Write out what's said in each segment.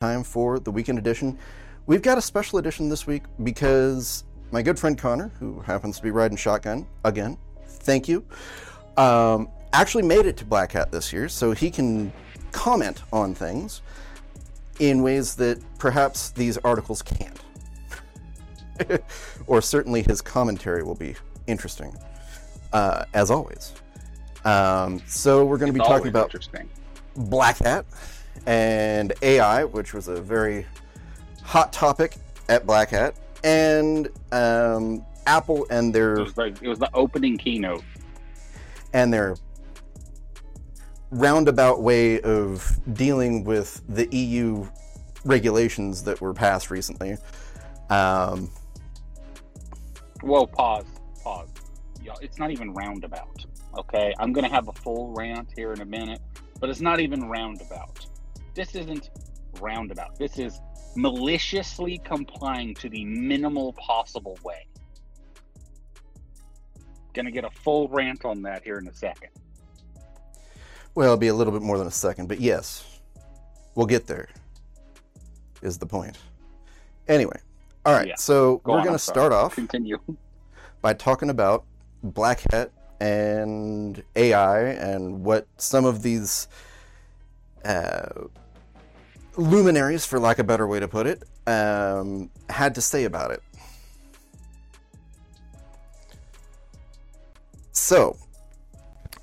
time for the weekend edition. We've got a special edition this week because my good friend Connor, who happens to be riding shotgun again, thank you, um, actually made it to Black Hat this year, so he can comment on things in ways that perhaps these articles can't. or certainly his commentary will be interesting, uh, as always. Um, so we're going to be talking about Black Hat and AI, which was a very hot topic at Black Hat, and um, Apple and their it was, like, it was the opening keynote and their roundabout way of dealing with the EU regulations that were passed recently. Um, Whoa, pause, pause. Y'all, it's not even roundabout. Okay, I'm gonna have a full rant here in a minute, but it's not even roundabout. This isn't roundabout. This is maliciously complying to the minimal possible way. Gonna get a full rant on that here in a second. Well, it'll be a little bit more than a second, but yes, we'll get there. Is the point. Anyway, all right, yeah. so Go we're going to start off Continue. by talking about Black Hat and AI and what some of these uh, luminaries, for lack of a better way to put it, um, had to say about it. So,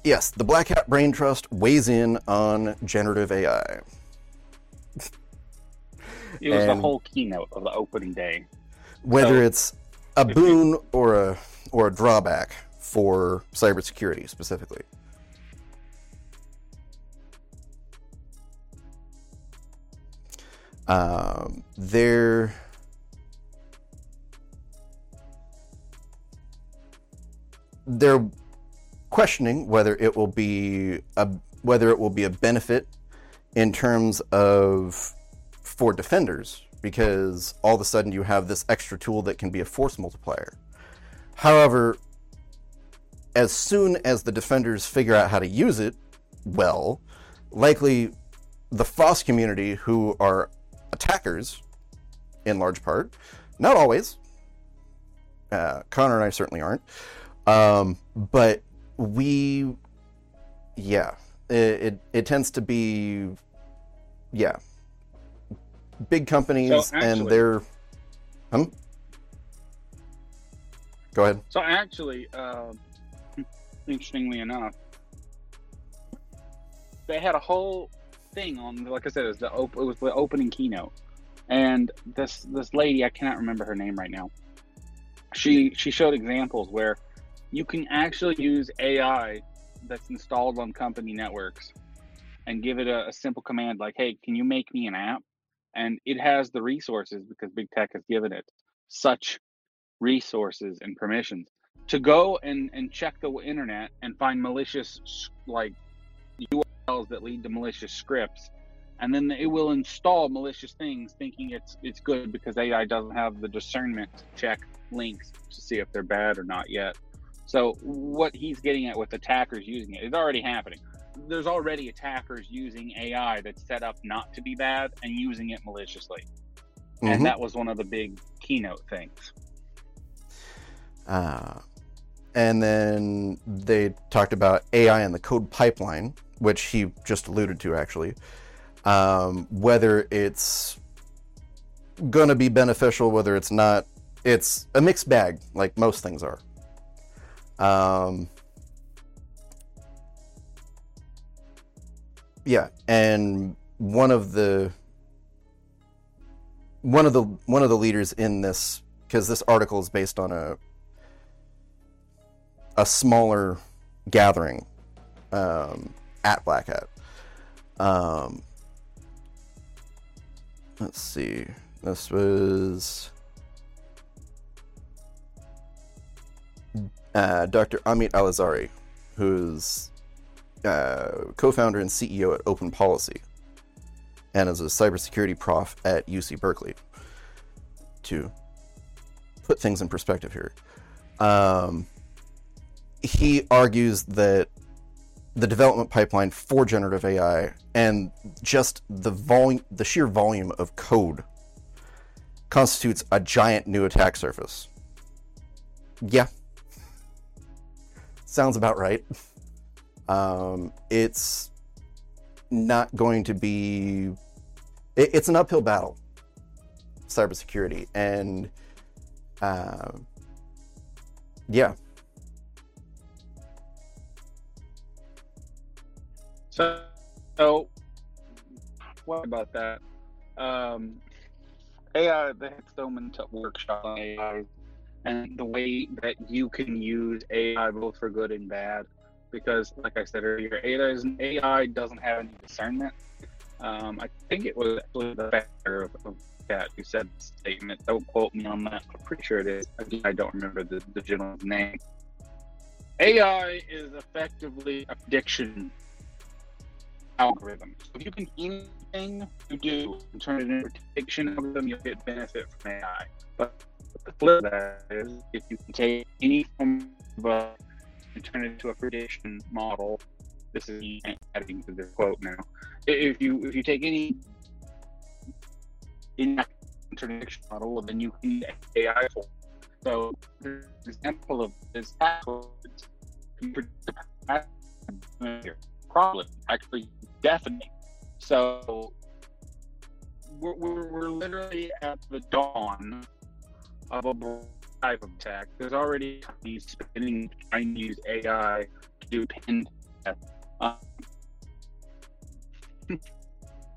yes, the Black Hat Brain Trust weighs in on generative AI. It was and the whole keynote of the opening day. Whether so, it's a boon you... or a or a drawback for cybersecurity specifically. Um, they're they're questioning whether it will be a whether it will be a benefit in terms of for defenders because all of a sudden you have this extra tool that can be a force multiplier. However, as soon as the defenders figure out how to use it well, likely the FOSS community, who are attackers in large part, not always. Uh, Connor and I certainly aren't. Um, but we, yeah, it, it, it tends to be, yeah, big companies so actually, and they're. Hmm? Go ahead. So actually, uh, interestingly enough, they had a whole thing on. Like I said, it was the op- it was the opening keynote, and this this lady I cannot remember her name right now. She she showed examples where you can actually use AI that's installed on company networks and give it a, a simple command like, "Hey, can you make me an app?" and it has the resources because big tech has given it such resources and permissions to go and, and check the internet and find malicious like URLs that lead to malicious scripts, and then it will install malicious things, thinking it's it's good because AI doesn't have the discernment to check links to see if they're bad or not yet. So what he's getting at with attackers using it is already happening there's already attackers using AI that's set up not to be bad and using it maliciously. Mm-hmm. And that was one of the big keynote things. Uh, and then they talked about AI and the code pipeline, which he just alluded to actually. Um, whether it's going to be beneficial, whether it's not, it's a mixed bag, like most things are. Um, Yeah, and one of the one of the one of the leaders in this because this article is based on a a smaller gathering um, at Black Hat. Um, let's see. This was uh, Dr. Amit Elazari, who's uh, co-founder and CEO at Open Policy, and is a cybersecurity prof at UC Berkeley. To put things in perspective here, um, he argues that the development pipeline for generative AI and just the volume, the sheer volume of code constitutes a giant new attack surface. Yeah, sounds about right. Um, it's not going to be. It, it's an uphill battle, cybersecurity, and uh, yeah, So, so what about that? Um, AI, they had workshop on AI and the way that you can use AI both for good and bad. Because, like I said earlier, AI, is, AI doesn't have any discernment. Um, I think it was actually the factor of, of that who said the statement. Don't quote me on that. I'm pretty sure it is. Again, I don't remember the, the gentleman's name. AI is effectively a prediction algorithm. So if you can anything you do and turn it into a prediction algorithm, you'll get benefit from AI. But the flip of that is if you can take any form of a and turn it into a prediction model, this is adding to the quote now. If you if you take any in prediction model, then you can AI for. So example of this predict probably actually deafening. So we're, we're, we're literally at the dawn of a type of attack. There's already companies spinning trying to use AI to do test. Um,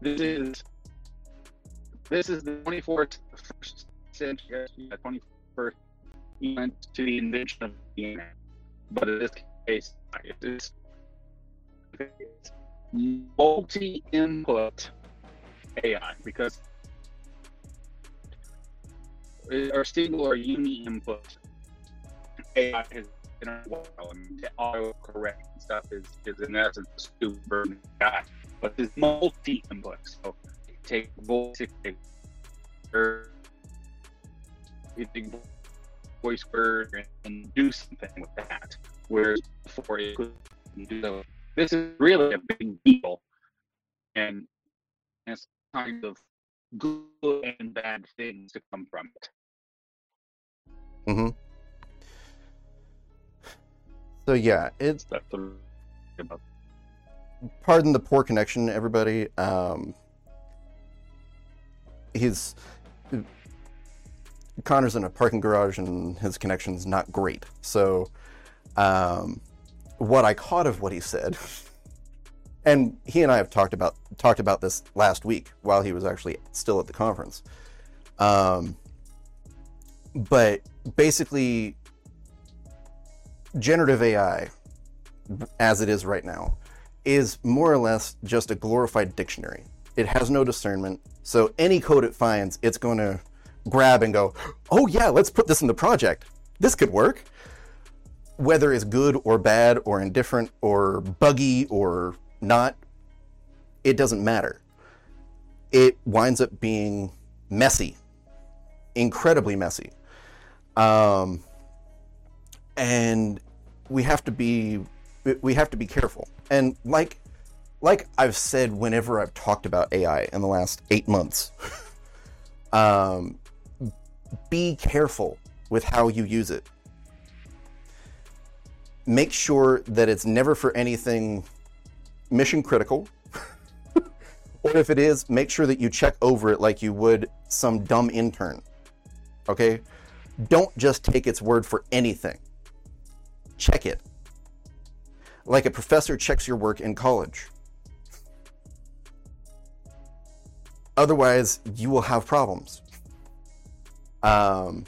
this is this is the 24th first century, 21st event to the invention of the internet. But in this case, it's multi-input AI because our single or uni-input AI has been a while. I mean, auto-correct stuff is, is in essence a super guy, but it's multi-input. So you take voice, you take voice word and do something with that. Whereas before it could do the this is really a big deal, and it's kind of good and bad things to come from it. Mm-hmm. So yeah, it's pardon the poor connection, everybody. Um, he's Connor's in a parking garage and his connection's not great. So, um, what I caught of what he said, and he and I have talked about talked about this last week while he was actually still at the conference. Um, but basically, generative AI, as it is right now, is more or less just a glorified dictionary. It has no discernment, so any code it finds, it's going to grab and go, "Oh yeah, let's put this in the project. This could work." Whether it's good or bad or indifferent or buggy or not, it doesn't matter. It winds up being messy, incredibly messy. Um, and we have to be we have to be careful. And like like I've said whenever I've talked about AI in the last eight months, um, be careful with how you use it. Make sure that it's never for anything mission critical. or if it is, make sure that you check over it like you would some dumb intern. Okay? Don't just take its word for anything. Check it. Like a professor checks your work in college. Otherwise, you will have problems. Um,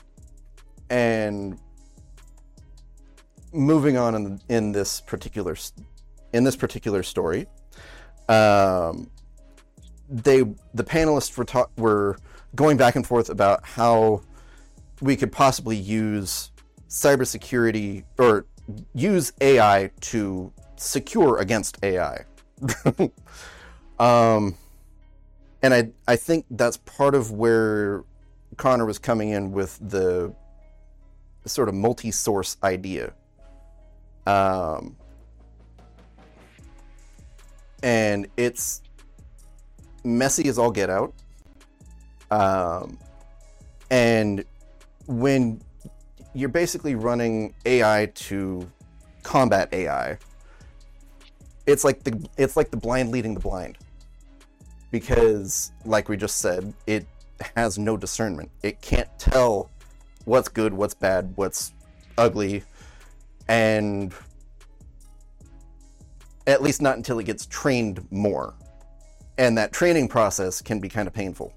and moving on in, in this particular in this particular story, um, they the panelists were ta- were going back and forth about how we could possibly use cybersecurity or use AI to secure against AI. um, and I I think that's part of where Connor was coming in with the sort of multi-source idea. Um, and it's messy as all get out. Um, and when you're basically running AI to combat AI, it's like the it's like the blind leading the blind. Because, like we just said, it has no discernment. It can't tell what's good, what's bad, what's ugly, and at least not until it gets trained more. And that training process can be kind of painful.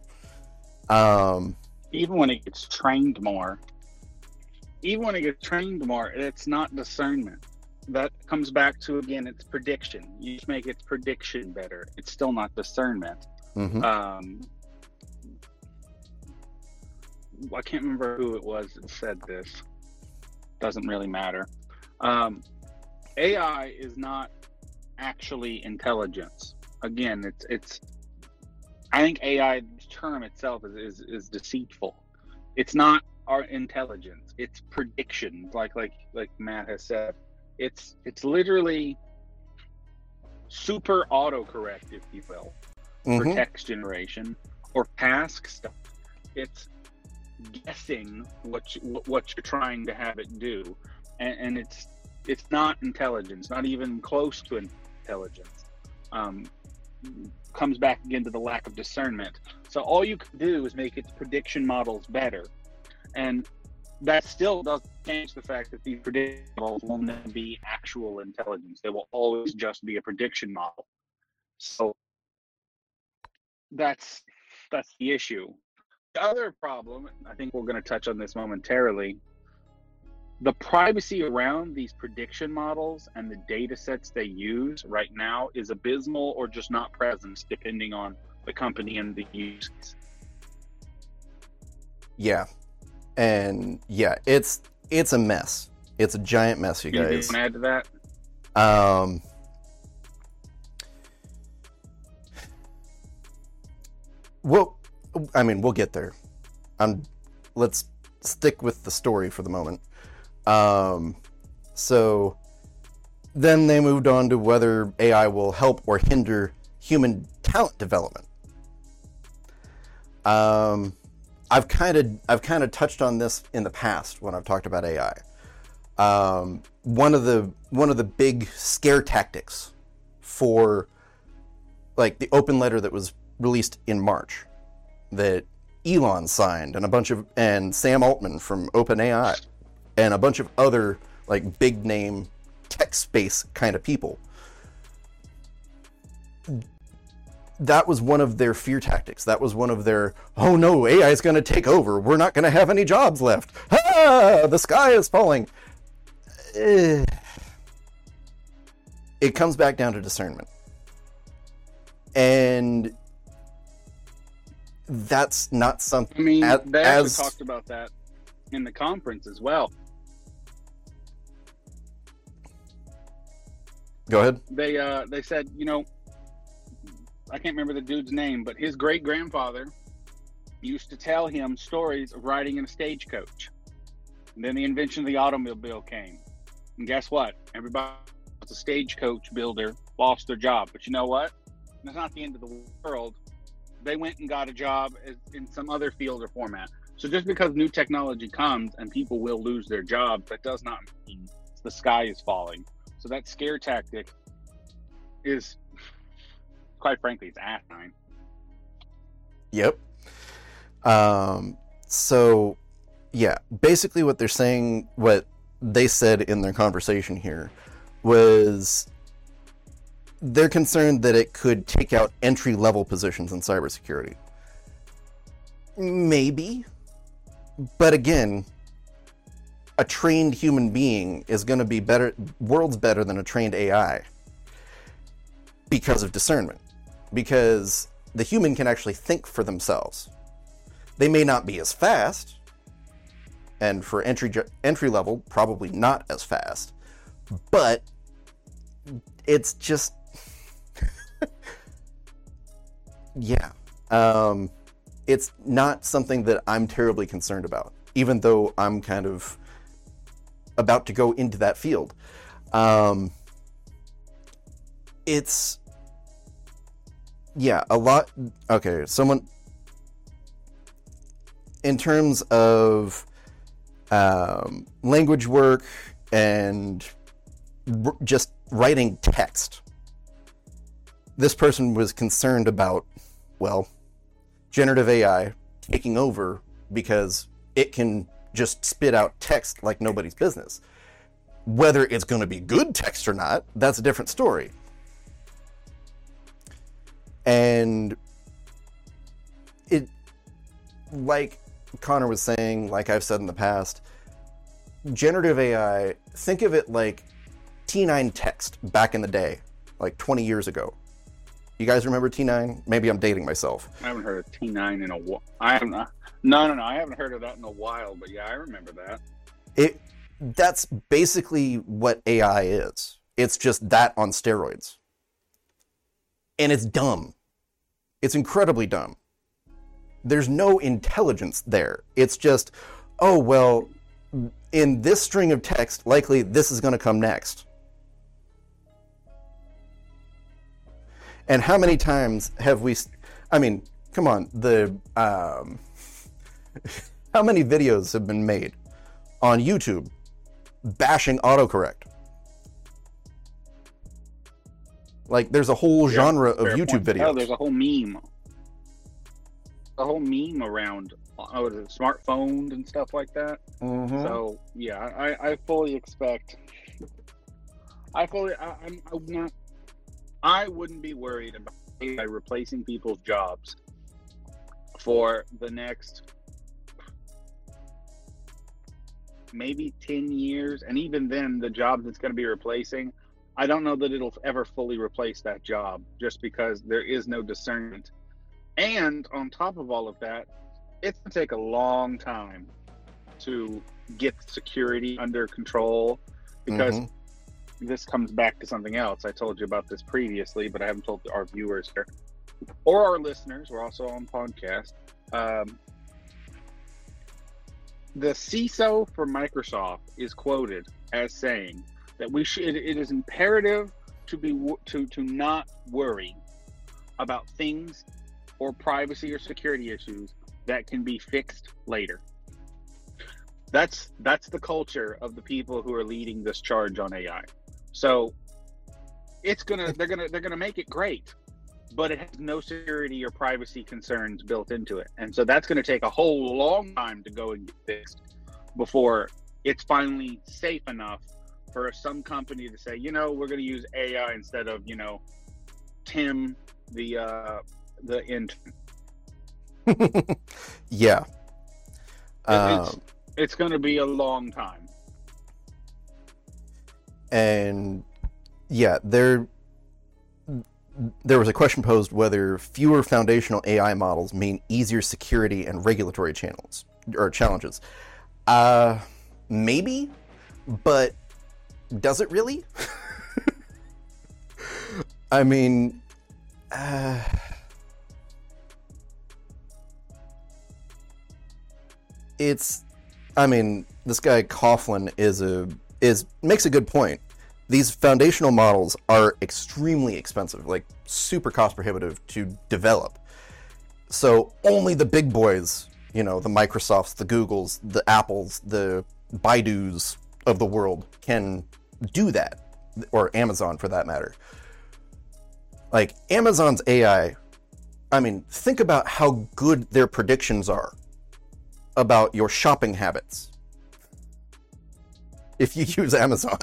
Um, even when it gets trained more, even when it gets trained more, it's not discernment. That comes back to again, it's prediction. You just make its prediction better. It's still not discernment. mhm. Um, I can't remember who it was that said this. Doesn't really matter. Um, AI is not actually intelligence. Again, it's it's. I think AI term itself is, is is deceitful. It's not our intelligence. It's predictions, like like like Matt has said. It's it's literally super autocorrect, if you will for Mhm. text generation or task stuff. It's guessing what you, what you're trying to have it do, and, and it's it's not intelligence, not even close to intelligence. Um, comes back again to the lack of discernment. So all you can do is make its prediction models better, and that still doesn't change the fact that these prediction models will never be actual intelligence. They will always just be a prediction model. So that's that's the issue. The other problem, I think we're going to touch on this momentarily. The privacy around these prediction models and the data sets they use right now is abysmal or just not present, depending on the company and the use. Yeah, and yeah, it's it's a mess. It's a giant mess, you you guys. want to add to that? Um, well, I mean, we'll get there. Um, let's stick with the story for the moment. Um, so then they moved on to whether AI will help or hinder human talent development. Um, I've kind of I've kind of touched on this in the past when I've talked about AI. Um, one of the one of the big scare tactics for like the open letter that was released in March that Elon signed and a bunch of and Sam Altman from OpenAI and a bunch of other like big name tech space kind of people. That was one of their fear tactics. That was one of their, oh no, AI is going to take over. We're not going to have any jobs left. Ah, the sky is falling. Eh. It comes back down to discernment. And that's not something I mean, as- they as- talked about that in the conference as well. Go ahead. they uh they said you know i can't remember the dude's name but his great grandfather used to tell him stories of riding in a stagecoach. And then the invention of the automobile came. And guess what? Everybody was a stagecoach builder lost their job. But you know what? That's not the end of the world. They went and got a job in some other field or format. So just because new technology comes and people will lose their jobs that does not mean the sky is falling so that scare tactic is, quite frankly, it's asinine. Yep. Um, so, yeah, basically what they're saying, what they said in their conversation here was they're concerned that it could take out entry level positions in cybersecurity. Maybe. But again, a trained human being is going to be better, worlds better than a trained AI because of discernment. Because the human can actually think for themselves. They may not be as fast, and for entry entry level, probably not as fast, but it's just yeah. Um, it's not something that I'm terribly concerned about, even though I'm kind of about to go into that field. Um, it's yeah, a lot. Okay, someone. In terms of um, language work and r- just writing text, this person was concerned about, well, generative AI taking over because it can just spit out text like nobody's business. Whether it's going to be good text or not, that's a different story. And it, like Connor was saying, like I've said in the past, generative AI, think of it like T9 text back in the day, like 20 years ago. You guys remember T9? Maybe I'm dating myself. I haven't heard of T9 in a while. I haven't. Uh, no, no, no. I haven't heard of that in a while. But yeah, I remember that. It that's basically what AI is. It's just that on steroids. And it's dumb. It's incredibly dumb. There's no intelligence there. It's just, oh, well, in this string of text, likely this is going to come next. And how many times have we? I mean, come on. The um, how many videos have been made on YouTube bashing autocorrect? Like, there's a whole Yeah, genre of YouTube point. videos. Oh, there's a whole meme. A whole meme around oh, what is it, smartphones and stuff like that. Mhm. So yeah, I, I fully expect. I fully. I, I'm, I'm not. I wouldn't be worried about replacing people's jobs for the next maybe 10 years and even then the jobs it's going to be replacing i don't know that it'll ever fully replace that job just because there is no discernment and on top of all of that it's going to take a long time to get security under control because Mhm. This comes back to something else. I told you about this previously, but I haven't told our viewers here or our listeners. We're also on podcast. Um, the CISO for Microsoft is quoted as saying that we should. It is imperative to be to to not worry about things or privacy or security issues that can be fixed later. That's that's the culture of the people who are leading this charge on AI. So it's gonna they're gonna they're gonna make it great, but it has no security or privacy concerns built into it, and so that's gonna take a whole long time to go and get fixed before it's finally safe enough for some company to say, you know, we're gonna use AI instead of you know Tim the uh the intern. yeah. it's- Um, It's gonna be a long time. And yeah, there there was a question posed whether fewer foundational AI models mean easier security and regulatory channels or challenges. Uh, maybe, but does it really? I mean, uh, it's. I mean, this guy Coughlin is a is makes a good point. These foundational models are extremely expensive, like super cost prohibitive to develop. So only the big boys, you know, the Microsofts, the Googles, the Apples, the Baidu's of the world can do that, or Amazon for that matter. Like Amazon's AI, I mean, think about how good their predictions are about your shopping habits if you use Amazon.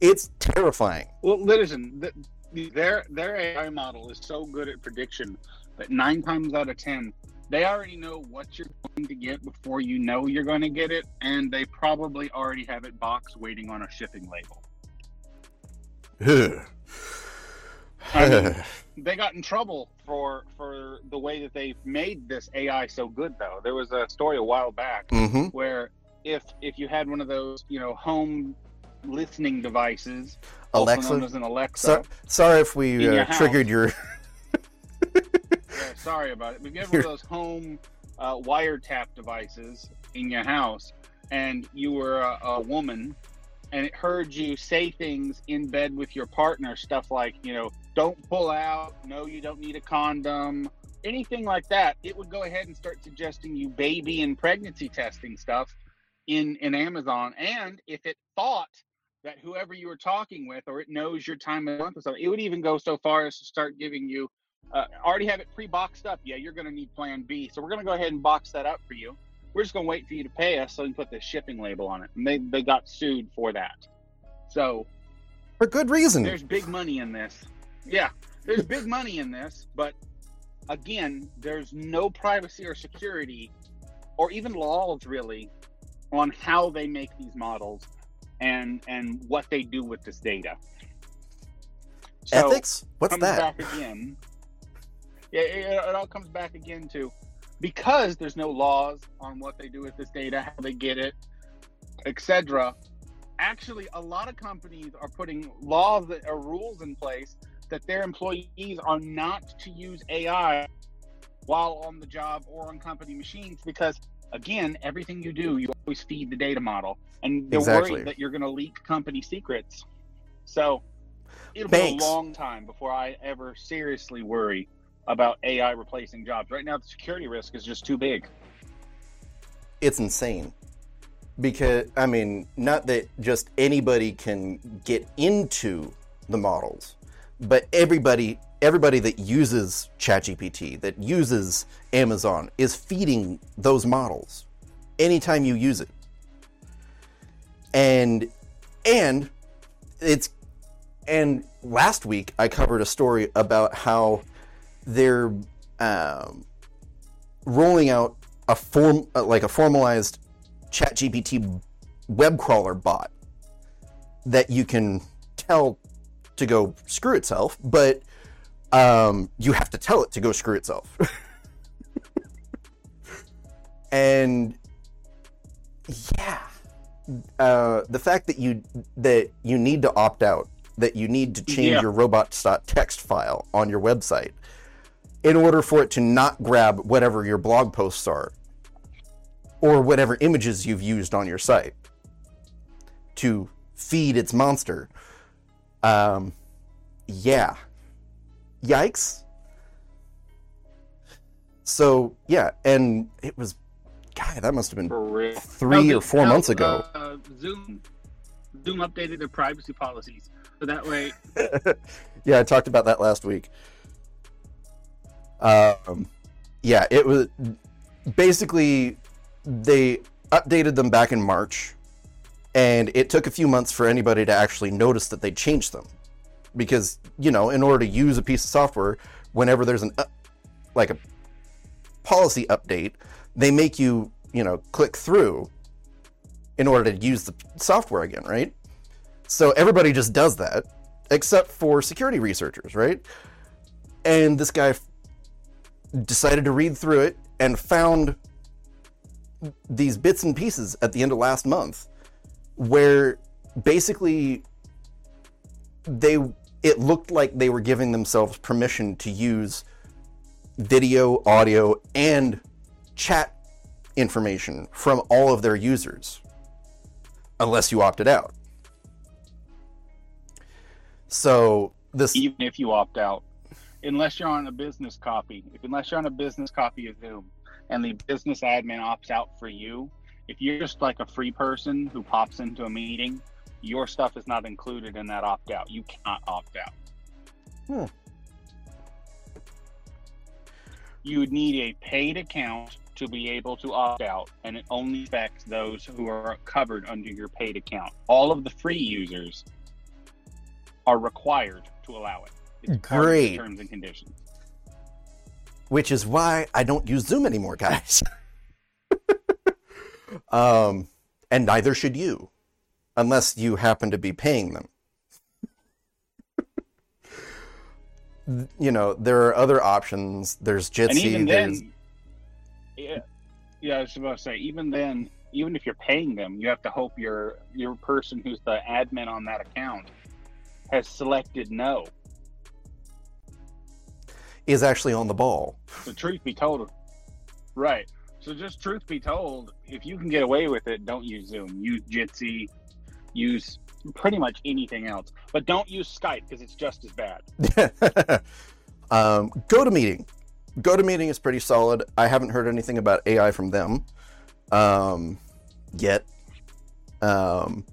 It's terrifying. Well, listen, th- their their AI model is so good at prediction that nine times out of ten, they already know what you're going to get before you know you're going to get it, and they probably already have it boxed waiting on a shipping label. I mean, they got in trouble for for the way that they made this AI so good, though. There was a story a while back hmm where if if you had one of those, you know, home listening devices, also known Alexa. as an Alexa. So, sorry if we In your uh, triggered your. Yeah, sorry about it. But if you have one of those home uh, wiretap devices in your house, and you were a, a woman, and it heard you say things in bed with your partner, stuff like, you know, don't pull out, no, you don't need a condom, anything like that, it would go ahead and start suggesting you baby and pregnancy testing stuff in in Amazon. And if it thought that whoever you were talking with, or it knows your time of month or something, it would even go so far as to start giving you uh, already have it pre-boxed up. Yeah, you're going to need Plan B, so we're going to go ahead and box that up for you. We're just going to wait for you to pay us so we can put the shipping label on it. And they they got sued for that. So for good reason. There's big money in this. Yeah, there's big money in this, but again, there's no privacy or security or even laws really on how they make these models and and what they do with this data. So Ethics? What's that? Back again. Yeah, it, it all comes back again to because there's no laws on what they do with this data, how they get it, etc. Actually, a lot of companies are putting laws that are rules in place that their employees are not to use AI while on the job or on company machines because again, everything you do, you always feed the data model, and they're exactly. worried that you're going to leak company secrets. So it'll Banks. be a long time before I ever seriously worry about AI replacing jobs. Right now, the security risk is just too big. It's insane. Because, I mean, not that just anybody can get into the models, but everybody everybody that uses ChatGPT, that uses Amazon, is feeding those models anytime you use it. And and it's and last week I covered a story about how they're um, rolling out a form like a formalized ChatGPT web crawler bot that you can tell to go screw itself, but um, you have to tell it to go screw itself. and yeah, uh, the fact that you that you need to opt out, that you need to change yeah. your robots.txt file on your website in order for it to not grab whatever your blog posts are or whatever images you've used on your site to feed its monster. Um, yeah, yikes. So yeah, and it was, God, that must have been three or four months ago. Uh, Zoom, Zoom updated their privacy policies, so that way. yeah, I talked about that last week. Um, yeah, it was basically they updated them back in March, and it took a few months for anybody to actually notice that they changed them because you know in order to use a piece of software whenever there's an like a policy update they make you you know click through in order to use the software again right? So everybody just does that except for security researchers right? And this guy decided to read through it and found these bits and pieces at the end of last month where basically they it looked like they were giving themselves permission to use video, audio, and chat information from all of their users, unless you opted out. So this, even if you opt out, unless you're on a business copy, if unless you're on a business copy of Zoom, and the business admin opts out for you, if you're just like a free person who pops into a meeting your stuff is not included in that opt out. You cannot opt out. Hmm. You would need a paid account to be able to opt out, and it only affects those who are covered under your paid account. All of the free users are required to allow it. It's Great. terms and conditions. Which is why I don't use Zoom anymore, guys. um, and neither should you unless you happen to be paying them. you know, there are other options. There's Jitsi. And even then, yeah, yeah, I was about to say, even then, even if you're paying them, you have to hope your your person who's the admin on that account has selected no. Is actually on the ball. The truth be told, right? So just truth be told, if you can get away with it, don't use Zoom. Use Jitsi, use pretty much anything else. But don't use Skype because it's just as bad. um, GoToMeeting. GoToMeeting is pretty solid. I haven't heard anything about AI from them um, yet. Um,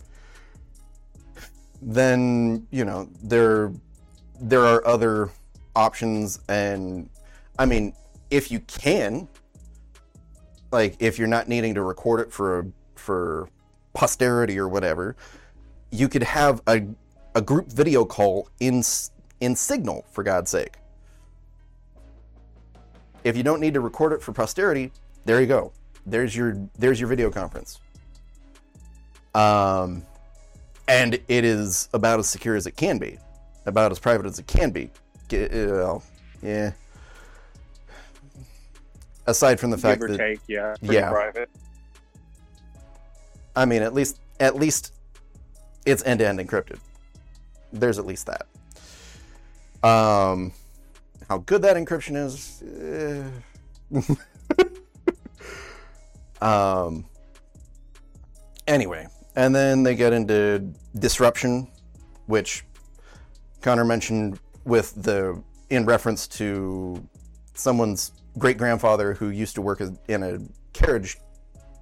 then you know there there are other options, and I mean, if you can, like if you're not needing to record it for for posterity or whatever, you could have a a group video call in in Signal for God's sake. If you don't need to record it for posterity, there you go. There's your there's your video conference. Um, and it is about as secure as it can be, about as private as it can be. Uh, yeah. Aside from the fact Give or that take, yeah, Yeah. private. I mean, at least at least it's end to end encrypted. There's at least that. Um, how good that encryption is. eh. um. Anyway, and then they get into disruption, which Connor mentioned with the in reference to someone's great grandfather who used to work in a carriage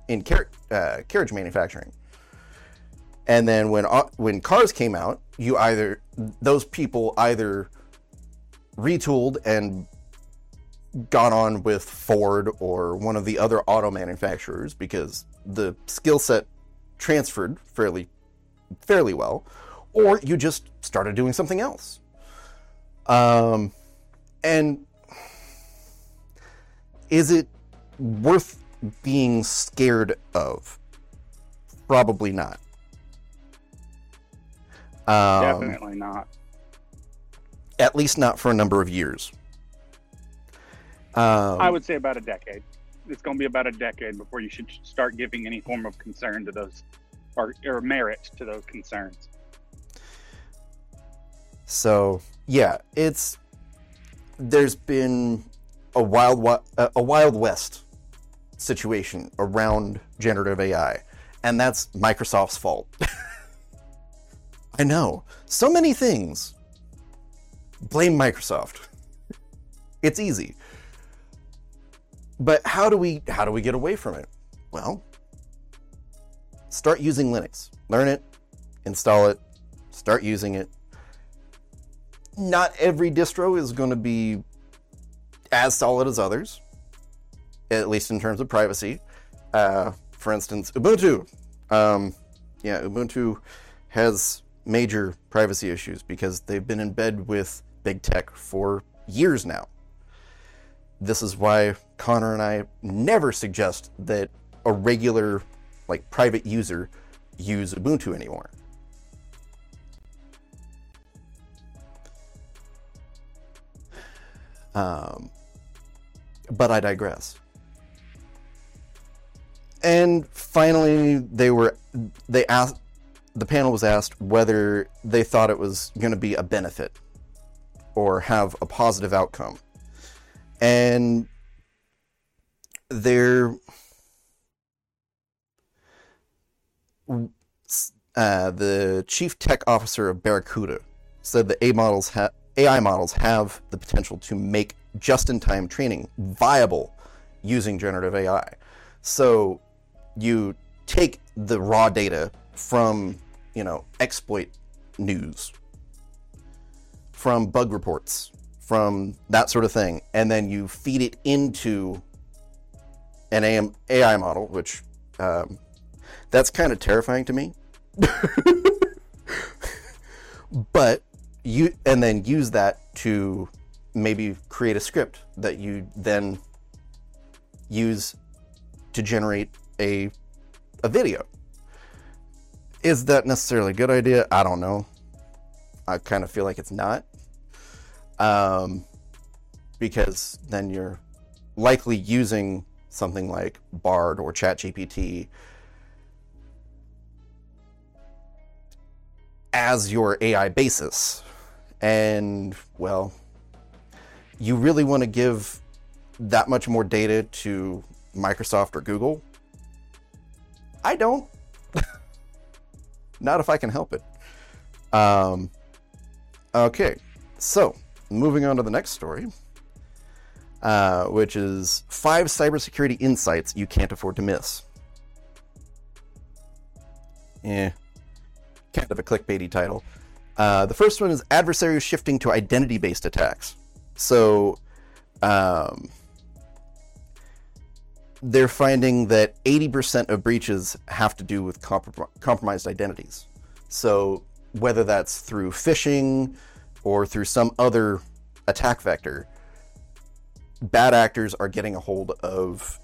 in car- uh, carriage manufacturing. And then when au- when cars came out, you either those people either retooled and gone on with Ford or one of the other auto manufacturers because the skill set transferred fairly fairly well, or you just started doing something else. Um, and is it worth being scared of? Probably not. Um, Definitely not. At least not for a number of years. Um, I would say about a decade. It's going to be about a decade before you should start giving any form of concern to those, or, or merit to those concerns. So yeah, it's there's been a wild a a wild west situation around generative AI, and that's Microsoft's fault. I know so many things. Blame Microsoft. It's easy. But how do we how do we get away from it? Well, start using Linux. Learn it, install it, start using it, not every distro is going to be as solid as others, at least in terms of privacy. Uh, for instance, Ubuntu. Um, yeah, Ubuntu has major privacy issues because they've been in bed with big tech for years now. This is why Connor and I never suggest that a regular, like private user, use Ubuntu anymore. Um, but I digress. And finally, they were they asked the panel was asked whether they thought it was going to be a benefit or have a positive outcome, and they're uh, the chief tech officer of Barracuda said that A models ha- AI models have the potential to make just-in-time training viable using generative AI. So you take the raw data from, you know, exploit news, from bug reports, from that sort of thing, and then you feed it into an AI model, which um, that's kind of terrifying to me. but you and then use that to maybe create a script that you then use to generate a a video. Is that necessarily a good idea? I don't know. I kind of feel like it's not. Um, because then you're likely using something like Bard or ChatGPT as your AI basis. And, well, you really want to give that much more data to Microsoft or Google? I don't. Not if I can help it. Um, okay, so moving on to the next story, uh, which is five cybersecurity insights you can't afford to miss. Yeah, kind of a clickbaity title. Uh, the first one is adversaries shifting to identity based attacks. So, um, they're finding that 80% of breaches have to do with comprom- compromised identities. So, whether that's through phishing or through some other attack vector, bad actors are getting a hold of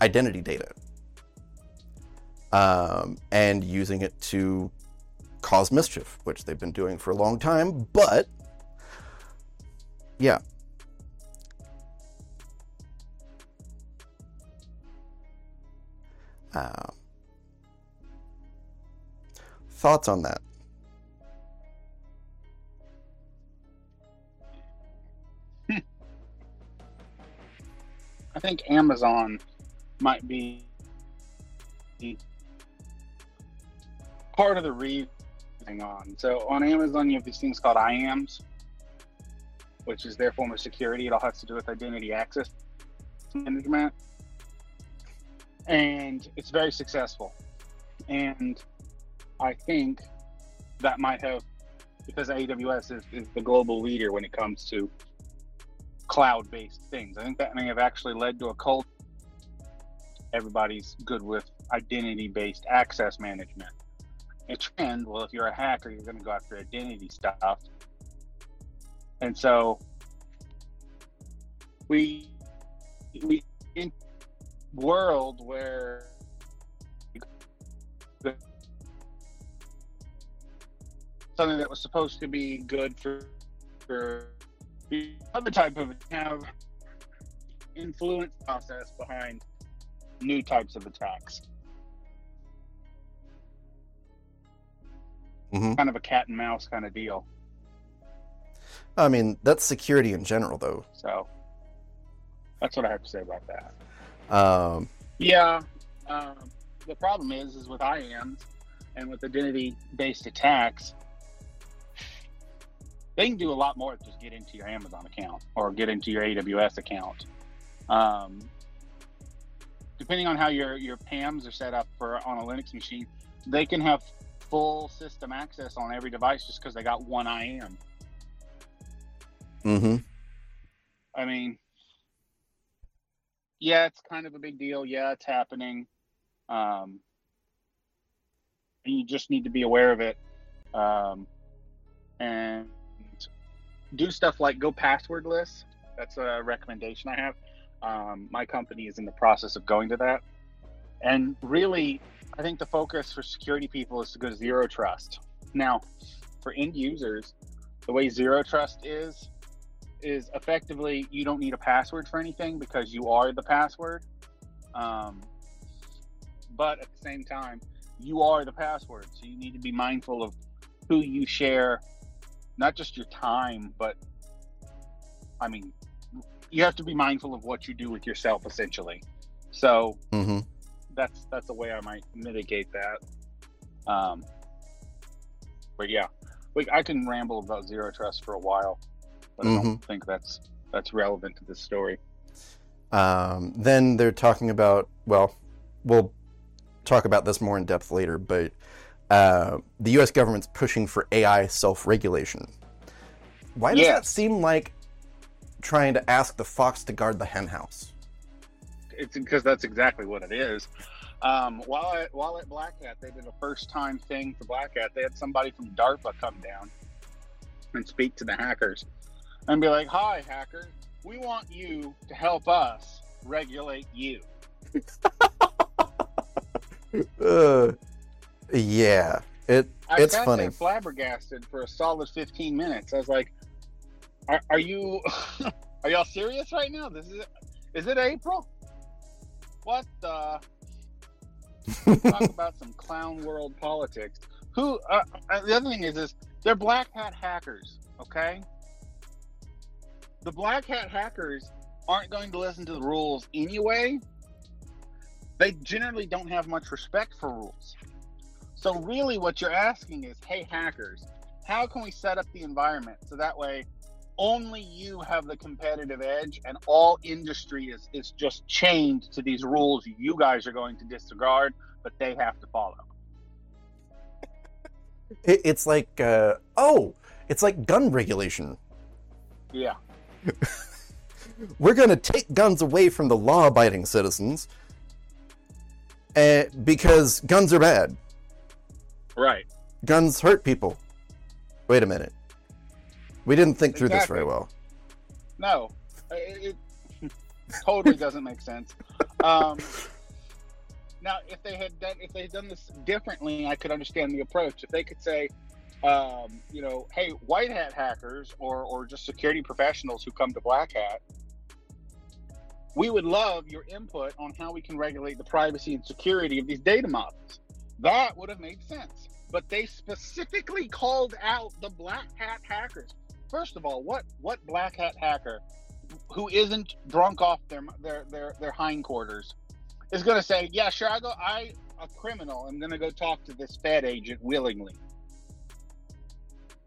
identity data um, and using it to cause mischief, which they've been doing for a long time. But, yeah, Uh, thoughts on that? I think Amazon might be part of the reason on. So on Amazon, you have these things called IAMs, which is their form of security. It all has to do with identity access management and it's very successful. And I think that might have, because AWS is, is the global leader when it comes to cloud based things, I think that may have actually led to a cult. Everybody's good with identity based access management. A trend, well, if you're a hacker, you're going to go after identity stuff. And so we, we, world where something that was supposed to be good for for the other type of have influence process behind new types of attacks. Mm-hmm. Kind of a cat and mouse kind of deal. I mean, that's security in general, though. So that's what I have to say about that. Um, Yeah. Um, the problem is, is with IAMs and with identity-based attacks, they can do a lot more than just get into your Amazon account or get into your AWS account. Um, depending on how your your PAMs are set up for on a Linux machine, they can have full system access on every device just because they got one IAM. mm-hmm. I mean, yeah, it's kind of a big deal. Yeah, it's happening. Um, and you just need to be aware of it. Um, and do stuff like go passwordless. That's a recommendation I have. Um, my company is in the process of going to that. And really, I think the focus for security people is to go zero trust. Now, for end users, the way zero trust is, is effectively you don't need a password for anything because you are the password. Um, but at the same time, you are the password. So you need to be mindful of who you share, not just your time, but I mean, you have to be mindful of what you do with yourself essentially. So Mm-hmm. that's that's a way I might mitigate that. Um, but yeah, we, I can ramble about zero trust for a while, but I don't think that's that's relevant to this story. Um, then they're talking about, well, we'll talk about this more in depth later, but uh, the US government's pushing for AI self regulation. Why does Yeah. that seem like trying to ask the fox to guard the henhouse? It's because that's exactly what it is. Um, while at while at Black Hat, they did a first time thing for Black Hat. They had somebody from DARPA come down and speak to the hackers and be like, "Hi, hacker, we want you to help us regulate you." Uh, yeah, it I it's funny. flabbergasted for a solid 15 minutes. I was like, "Are, are you are y'all serious right now? This is is it April? What the? Talk about some clown world politics. Who? Uh, uh, the other thing is, is they're black hat hackers. Okay, the black hat hackers aren't going to listen to the rules anyway. They generally don't have much respect for rules. So really, what you're asking is, hey hackers, how can we set up the environment so that way only you have the competitive edge and all industry is, is just chained to these rules you guys are going to disregard but they have to follow it's like, uh, oh, it's like gun regulation. yeah We're going to take guns away from the law abiding citizens uh, because guns are bad. right Guns hurt people. Wait a minute. We didn't think through this very well. no it, it totally doesn't make sense um, now if they had done if they had done this differently i could understand the approach if they could say um, you know hey white hat hackers or or just security professionals who come to black hat we would love your input on how we can regulate the privacy and security of these data models. That would have made sense. But they specifically called out the black hat hackers. First of all what what black hat hacker who isn't drunk off their their their, their hindquarters is going to say yeah sure i go i a criminal i'm going to go talk to this fed agent willingly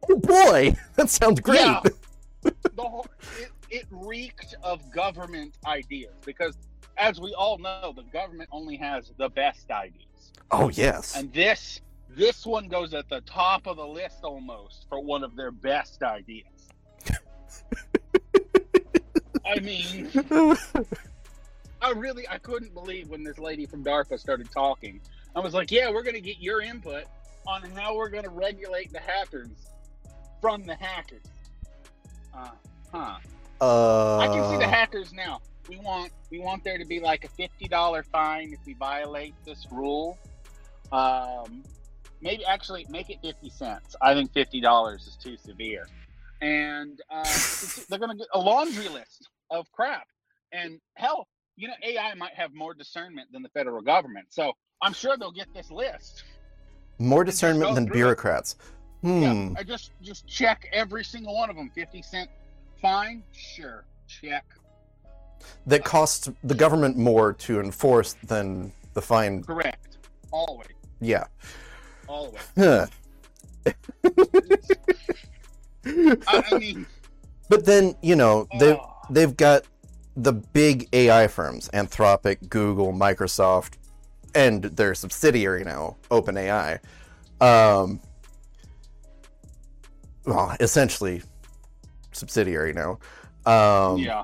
Oh boy, that sounds great. Yeah. the whole, it, it reeked of government ideas because as we all know the government only has the best ideas Oh yes. and this this one goes at the top of the list almost for one of their best ideas i mean i really i couldn't believe when this lady from darpa started talking i was like yeah we're going to get your input on how we're going to regulate the hackers from the hackers uh, huh uh, I can see the hackers now. We want we want there to be like a fifty dollar fine if we violate this rule. Um, maybe actually make it fifty cents. I think fifty dollars is too severe. And uh, they're going to get a laundry list of crap. And hell, you know, AI might have more discernment than the federal government. So I'm sure they'll get this list. More discernment than bureaucrats. it. Hmm. Yeah, I just just check every single one of them. Fifty cent fine, sure, check. That costs the government more to enforce than the fine. Correct. Always. Yeah. Always. Huh. I, I mean, But then you know they oh, they've got the big AI firms, Anthropic, Google, Microsoft, and their subsidiary now, OpenAI. Um, well, essentially subsidiary now. Um, yeah.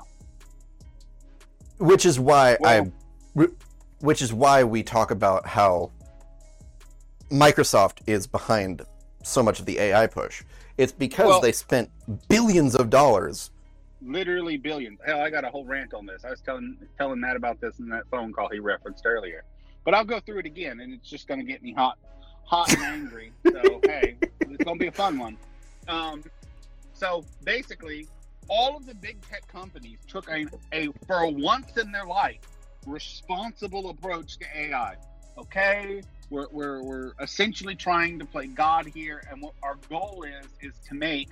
which is why Well- I, which is why we talk about how Microsoft is behind so much of the AI push. It's because Well- they spent billions of dollars. Literally billions. Hell, I got a whole rant on this. I was telling telling Matt about this in that phone call he referenced earlier. But I'll go through it again, and it's just going to get me hot, hot and angry. So hey, it's going to be a fun one. Um, so basically, all of the big tech companies took a, a for once in their life responsible approach to AI. Okay, we're, we're, we're essentially trying to play God here, and what our goal is is to make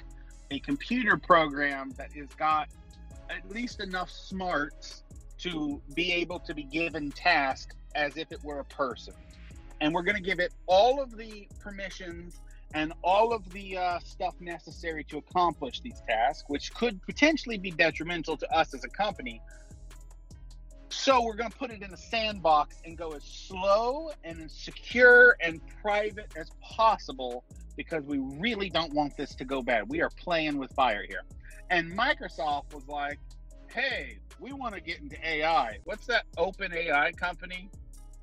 a computer program that has got at least enough smarts to be able to be given tasks as if it were a person. And we're going to give it all of the permissions and all of the uh, stuff necessary to accomplish these tasks, which could potentially be detrimental to us as a company. So we're going to put it in a sandbox and go as slow and as secure and private as possible because we really don't want this to go bad. We are playing with fire here. And Microsoft was like, hey, we want to get into AI. What's that open AI company?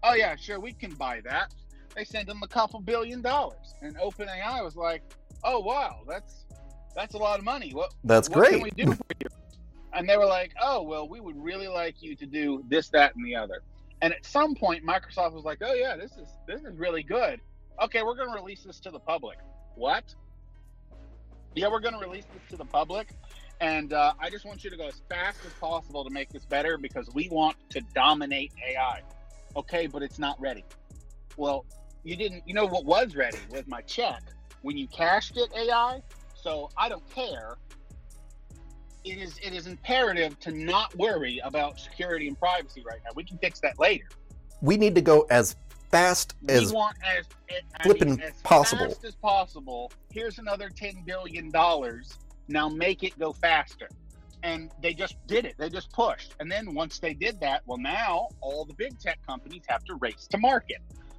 Oh, yeah, sure, we can buy that. They sent them a couple billion dollars. And OpenAI was like, oh, wow, that's that's a lot of money. What, That's what can great. we do for you? And they were like, oh, well, we would really like you to do this, that, and the other. And at some point, Microsoft was like, oh, yeah, this is this is really good. Okay, we're going to release this to the public. What? Yeah, we're going to release this to the public. And uh, I just want you to go as fast as possible to make this better because we want to dominate AI. Okay, but it's not ready. Well, you didn't, you know what was ready was my check. When you cashed it, AI, so I don't care. It is it is imperative to not worry about security and privacy right now. We can fix that later. We need to go as fast we as want as, as I mean, as possible. fast as possible. Here's another ten billion dollars. Now make it go faster. And they just did it. They just pushed. And then once they did that, well, now all the big tech companies have to race to market.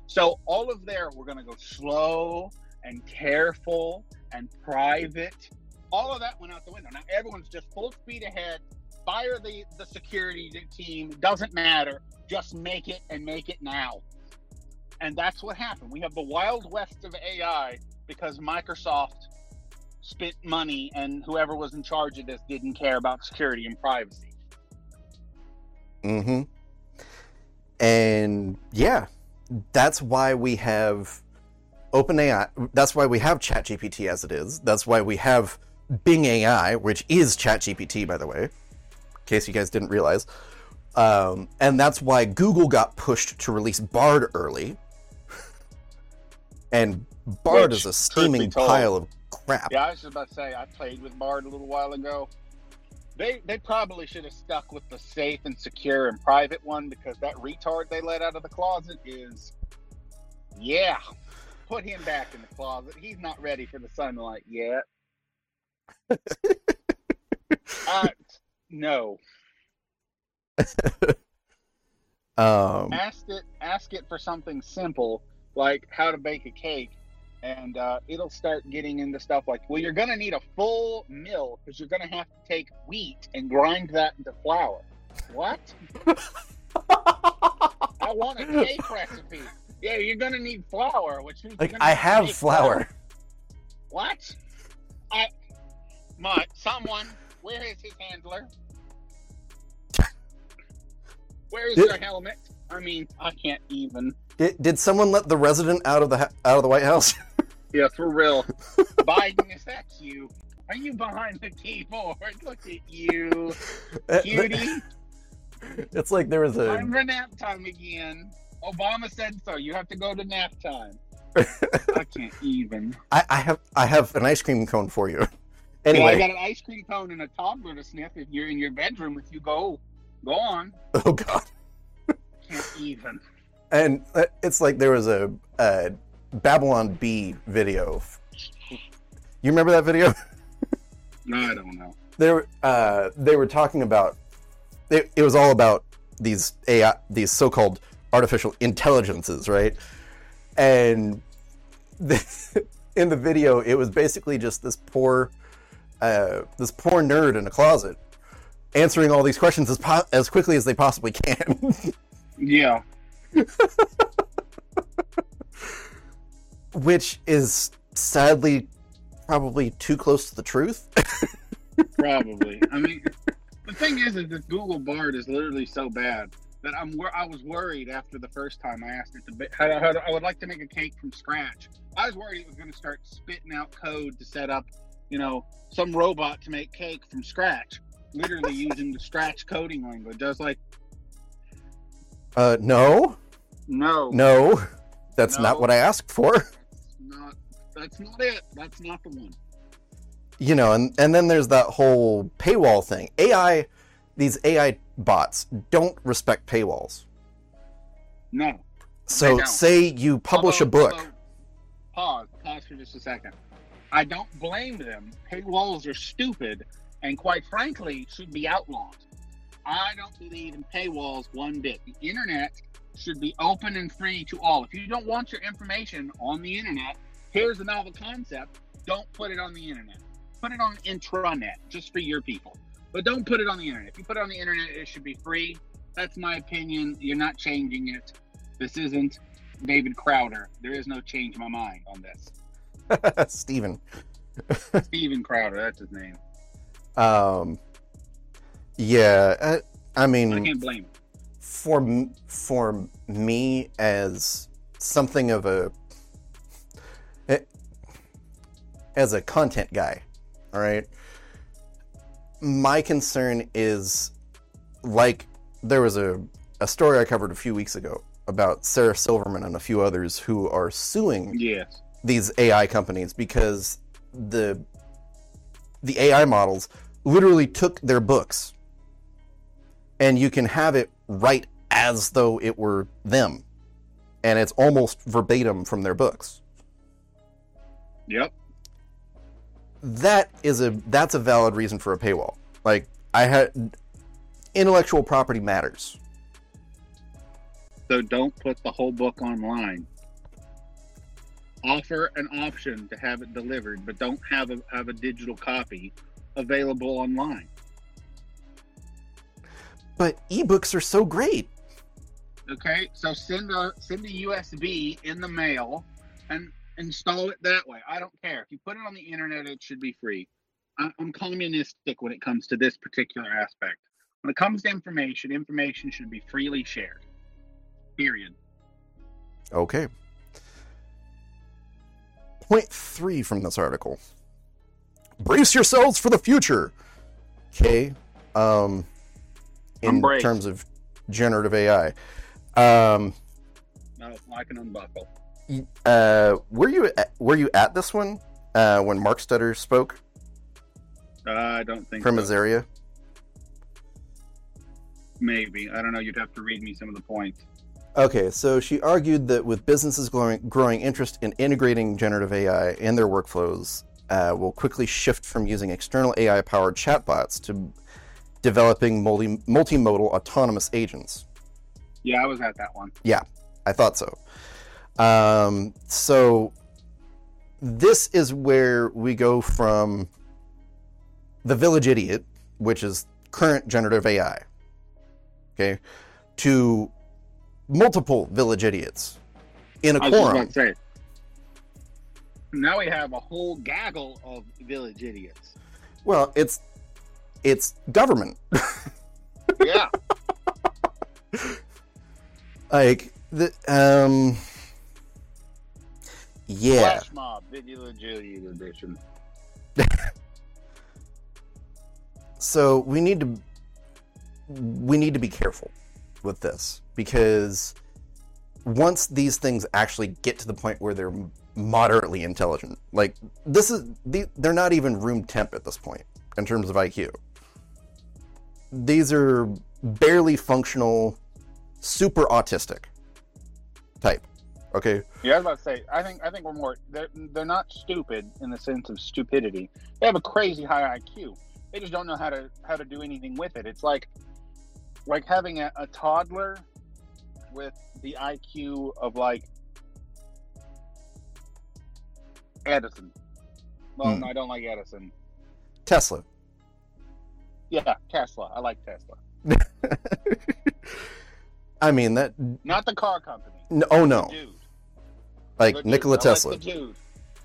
So all of there, we're going to go slow and careful and private. All of that went out the window. Now everyone's just full speed ahead. Fire the the security team. Doesn't matter. Just make it and make it now. And that's what happened. We have the wild west of AI because Microsoft spent money and whoever was in charge of this didn't care about security and privacy. Mm-hmm. And yeah, that's why we have OpenAI. That's why we have ChatGPT as it is. That's why we have Bing AI, which is ChatGPT, by the way, in case you guys didn't realize. Um, and that's why Google got pushed to release Bard early. And Bard Which, is a steaming told- pile of crap. Yeah, I was just about to say I played with Bard a little while ago. They they probably should have stuck with the safe and secure and private one because that retard they let out of the closet is yeah. Put him back in the closet. He's not ready for the sunlight yet. uh, no. Um, ask it ask it for something simple like how to bake a cake and uh, it'll start getting into stuff like well you're going to need a full mill because you're going to have to take wheat and grind that into flour. What? I want a cake recipe. Yeah you're going to need flour which means like I have make flour. what? I my someone where is his handler? Where is Did- your helmet? I mean i can't even Did, did someone let the resident out of the out of the White House? Yeah, for real. Biden, is that you? Are you behind the keyboard? Look at you, uh, cutie. it's like there was a Time for nap time again. Obama said so. You have to go to nap time. I can't even. I, I have I have an ice cream cone for you. Yeah, I got an ice cream cone and a toddler to sniff if you're in your bedroom. If you go, go on. oh god, Can't even. And uh, it's like there was a, a Babylon Bee video. You remember that video? No, I don't know. They were uh, they were talking about it, it was all about these AI these so-called artificial intelligences, right? And the, in the video, it was basically just this poor uh, this poor nerd in a closet answering all these questions as po- as quickly as they possibly can. Yeah, which is sadly probably too close to the truth. probably. I mean, the thing is, is this Google Bard is literally so bad that I'm wor- I was worried after the first time I asked it to. How, how, I would like to make a cake from scratch. I was worried it was going to start spitting out code to set up, you know, some robot to make cake from scratch, literally using the scratch coding language. I was like, Uh, no, no, no, that's No. not what I asked for. that's not. That's not it. That's not the one. You know, and and then there's that whole paywall thing. AI, these AI bots don't respect paywalls. No. So say you publish a book. although- pause. Pause for just a second. I don't blame them. Paywalls are stupid, and quite frankly, should be outlawed. I don't believe in paywalls one bit. The internet should be open and free to all. If you don't want your information on the internet, here's a novel concept. Don't put it on the internet. Put it on intranet, just for your people. But don't put it on the internet. If you put it on the internet, it should be free. That's my opinion. You're not changing it. This isn't David Crowder. There is no change in my mind on this. Steven. Steven Crowder, that's his name. Um, yeah, I I mean, can't blame him. for for me as something of a eh, as a content guy, all right. My concern is like there was a a story I covered a few weeks ago about Sarah Silverman and a few others who are suing Yes. these AI companies because the the AI models literally took their books and you can have it write as though it were them and it's almost verbatim from their books. Yep. That is a that's a valid reason for a paywall. Like I had intellectual property matters. So don't put the whole book online. Offer an option to have it delivered, but don't have a have a digital copy available online. But ebooks are so great. Okay, so send a send a USB in the mail and install it that way. I don't care if you put it on the internet; it should be free. I- I'm communistic when it comes to this particular aspect. When it comes to information, information should be freely shared. Period. Okay. Point three from this article. Brace yourselves for the future. Okay. Um, in I'm terms of generative AI. Um, No, I can unbuckle. uh, were you at, were you at this one uh, when Markstedter spoke Uh, I don't think from so. his area? Maybe I don't know. You'd have to read me some of the points. Okay, so she argued that with businesses growing, growing interest in integrating generative AI in their workflows, uh, will quickly shift from using external AI powered chatbots to developing multi, multimodal autonomous agents. Yeah, I was at that one. Yeah, I thought so. Um, so this is where we go from the village idiot, which is current generative AI, okay, to multiple village idiots in a I was just quorum. say. Now we have a whole gaggle of village idiots. Well, it's it's government. Yeah, Like the um yeah. flash mob, edition. So we need to we need to be careful with this because once these things actually get to the point where they're moderately intelligent, like this is the- they're not even room temp at this point in terms of IQ. These are barely functional, super autistic type. Okay, Yeah, I was about to say. I think I think we're more. They're they're not stupid in the sense of stupidity. They have a crazy high IQ. They just don't know how to how to do anything with it. It's like like having a, a toddler with the IQ of like Edison. Well, Hmm. no, I don't like Edison. Tesla. Yeah, Tesla. I like Tesla. I mean that. Not the car company. n- Oh no, Dude. like The dude. Nikola I like Tesla. the dude,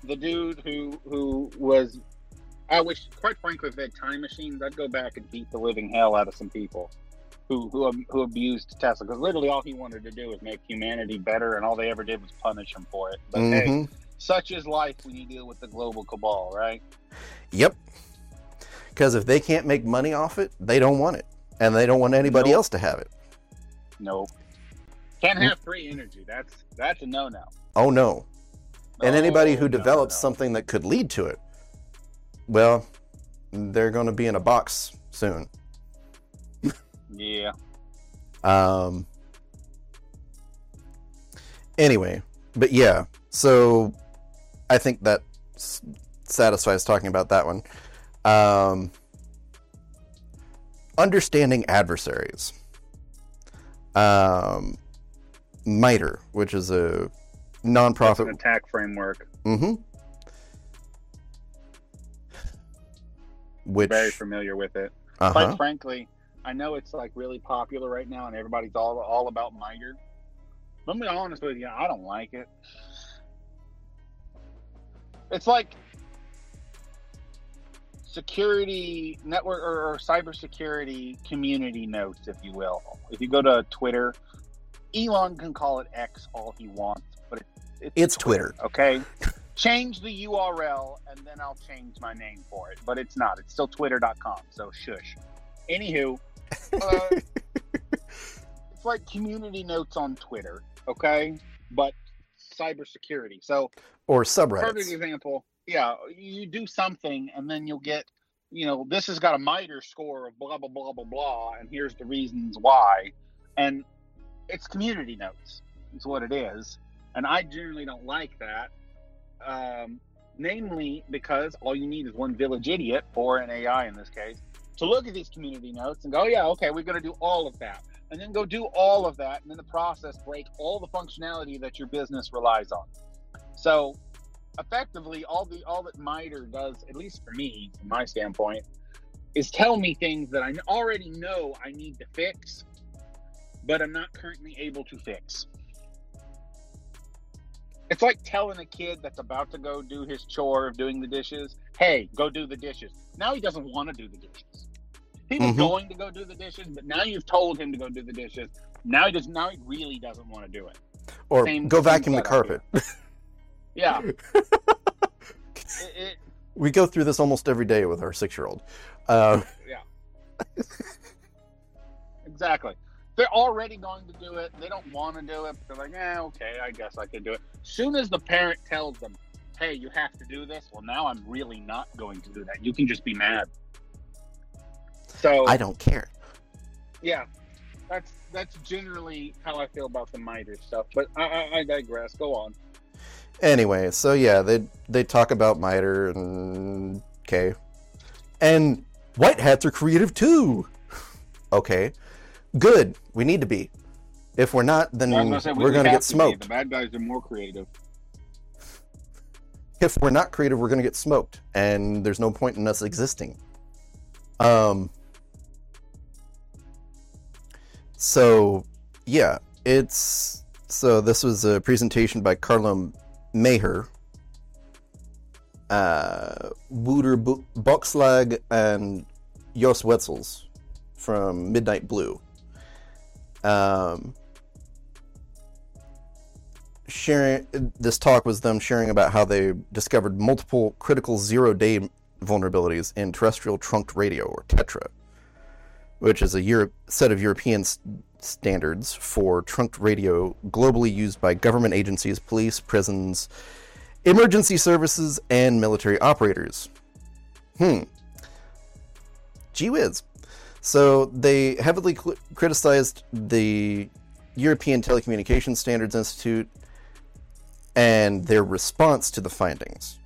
the dude who who was. I wish, quite frankly, if they had time machines, I'd go back and beat the living hell out of some people who who who abused Tesla because literally all he wanted to do was make humanity better, and all they ever did was punish him for it. But hey, hmm such is life when you deal with the global cabal, right? Yep. Because if they can't make money off it, they don't want it, and they don't want anybody Nope. else to have it. No, can't have free energy. That's that's a no no. Oh no! And anybody who No, develops no. something that could lead to it, well, they're going to be in a box soon. yeah, Um. Anyway, but yeah, so I think that s- satisfies talking about that one. Um, understanding adversaries. Um, MITRE, which is a nonprofit. attack framework. Mm-hmm. Which, Very familiar with it. uh quite frankly, I know it's like really popular right now, and everybody's all all about MITRE. Let me be honest with you, I don't like it. It's like security network or, or cybersecurity community notes, if you will. If you go to Twitter, Elon can call it X all he wants, but it, it's, It's Twitter. Okay, change the URL and then I'll change my name for it, but it's not. It's still Twitter.com. So shush. Anywho, uh, it's like community notes on Twitter. Okay, but cybersecurity. So Or perfect example. Yeah, you do something and then you'll get, you know, this has got a MITRE score of blah blah blah blah blah, and here's the reasons why, and it's community notes. Is what it is, and I generally don't like that. Um, namely, because all you need is one village idiot or an AI in this case to look at these community notes and go, yeah, okay, we're going to do all of that, and then go do all of that, and in the process break all the functionality that your business relies on. So, effectively, all the all that MITRE does, at least for me, from my standpoint, is tell me things that I already know I need to fix, but I'm not currently able to fix. It's like telling a kid that's about to go do his chore of doing the dishes, hey, go do the dishes. Now he doesn't want to do the dishes. He was Mhm. going to go do the dishes, but now you've told him to go do the dishes. Now he does. Now he really doesn't want to do it. Or Same- go same vacuum the carpet. Yeah. it, it, we go through this almost every day with our six-year-old. Uh, exactly. They're already going to do it. They don't want to do it. They're like, yeah, okay, I guess I could do it. Soon as the parent tells them, hey, you have to do this, well, now I'm really not going to do that. You can just be mad. So I don't care. yeah, that's that's generally how I feel about the MITRE stuff. But I, I, I digress. Go on. Anyway, so yeah, they they talk about MITRE and okay, and white hats are creative too. Okay, good. We need to be. If we're not, then gonna say, we- we're gonna get to be. smoked. The bad guys are more creative. If we're not creative, we're gonna get smoked, and there's no point in us existing. Um. So, yeah, it's so. This was a presentation by Carlo Meijer, uh, Wouter Bokslag, and Jos Wetzels from Midnight Blue. Um, sharing this talk was them sharing about how they discovered multiple critical zero day vulnerabilities in terrestrial trunked radio or tetra which is a Euro- set of european standards for trunked radio globally used by government agencies police prisons emergency services and military operators hmm gee whiz so they heavily cl- criticized the european telecommunications standards institute and their response to the findings.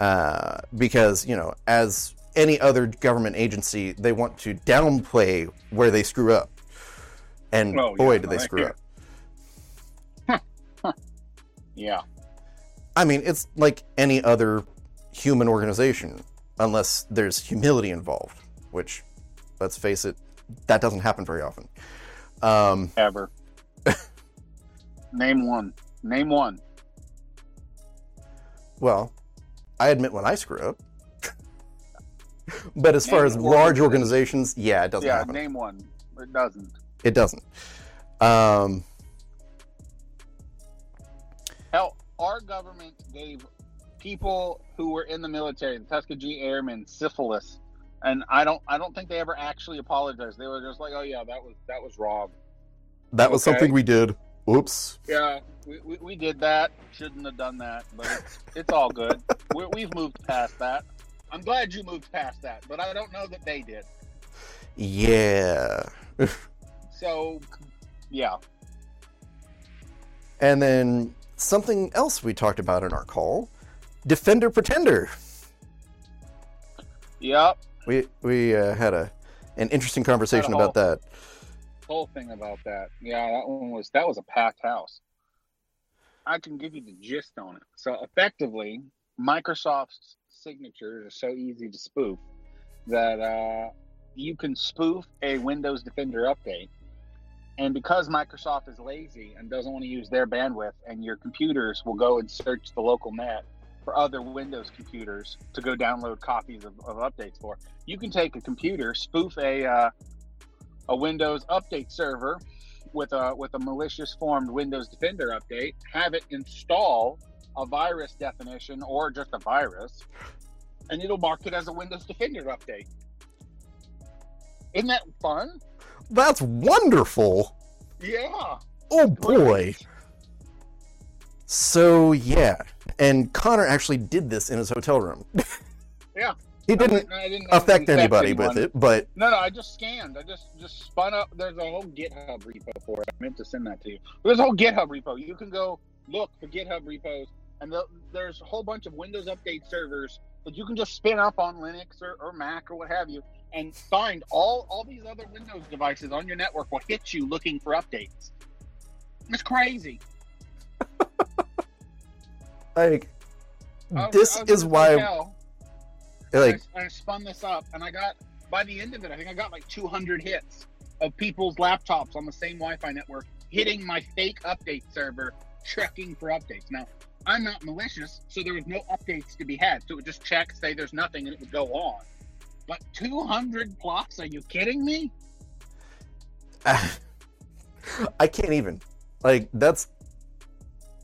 Uh, because, you know, as any other government agency, they want to downplay where they screw up. And Oh, boy, yeah, did they screw up. Yeah. I mean, it's like any other human organization, unless there's humility involved, which, let's face it, that doesn't happen very often. Um, Ever. Name one. Name one. Well, I admit when I screw up. but as far as large organizations, yeah, it doesn't yeah, happen. name one. It doesn't. It doesn't. Um, Hell, our government gave people who were in the military, the Tuskegee Airmen, syphilis, and I don't, I don't think they ever actually apologized. They were just like, "Oh yeah, that was that was wrong. that was Okay. something we did. Oops. Yeah, we, we, we did that. Shouldn't have done that, but it's, it's all good. We're, we've moved past that. I'm glad you moved past that, but I don't know that they did. Yeah. So, yeah, And then something else we talked about in our call Defender Pretender. yep. We, we uh, had a an interesting conversation about that. whole thing about that. Yeah, that one was that was a packed house. I can give you the gist on it. So effectively, Microsoft's signatures are so easy to spoof that uh, you can spoof a Windows Defender update. And because Microsoft is lazy and doesn't want to use their bandwidth, and your computers will go and search the local net for other Windows computers to go download copies of, of updates for, you can take a computer, spoof a uh, a Windows update server with a with a malicious formed Windows Defender update, have it install a virus definition or just a virus, and it'll mark it as a Windows Defender update. Isn't that fun? That's wonderful. Yeah. Oh boy. So yeah, and Connor actually did this in his hotel room. Yeah. He didn't didn't- I didn't affect anybody anyone. with it, but No, no, I just scanned. I just just spun up. There's a whole GitHub repo for it. I meant to send that to you. There's a whole GitHub repo. You can go look for GitHub repos, and the, there's a whole bunch of Windows Update servers that you can just spin up on Linux or, or Mac or what have you, and find all all these other Windows devices on your network will hit you looking for updates. It's crazy. like was- this is why hotel, like I, I spun this up, and I got by the end of it, I think I got like 200 hits of people's laptops on the same Wi-Fi network hitting my fake update server, checking for updates. Now, I'm not malicious, so there was no updates to be had. So it would just check, say there's nothing, and it would go on. But 200 plus? Are you kidding me? I can't even. Like that's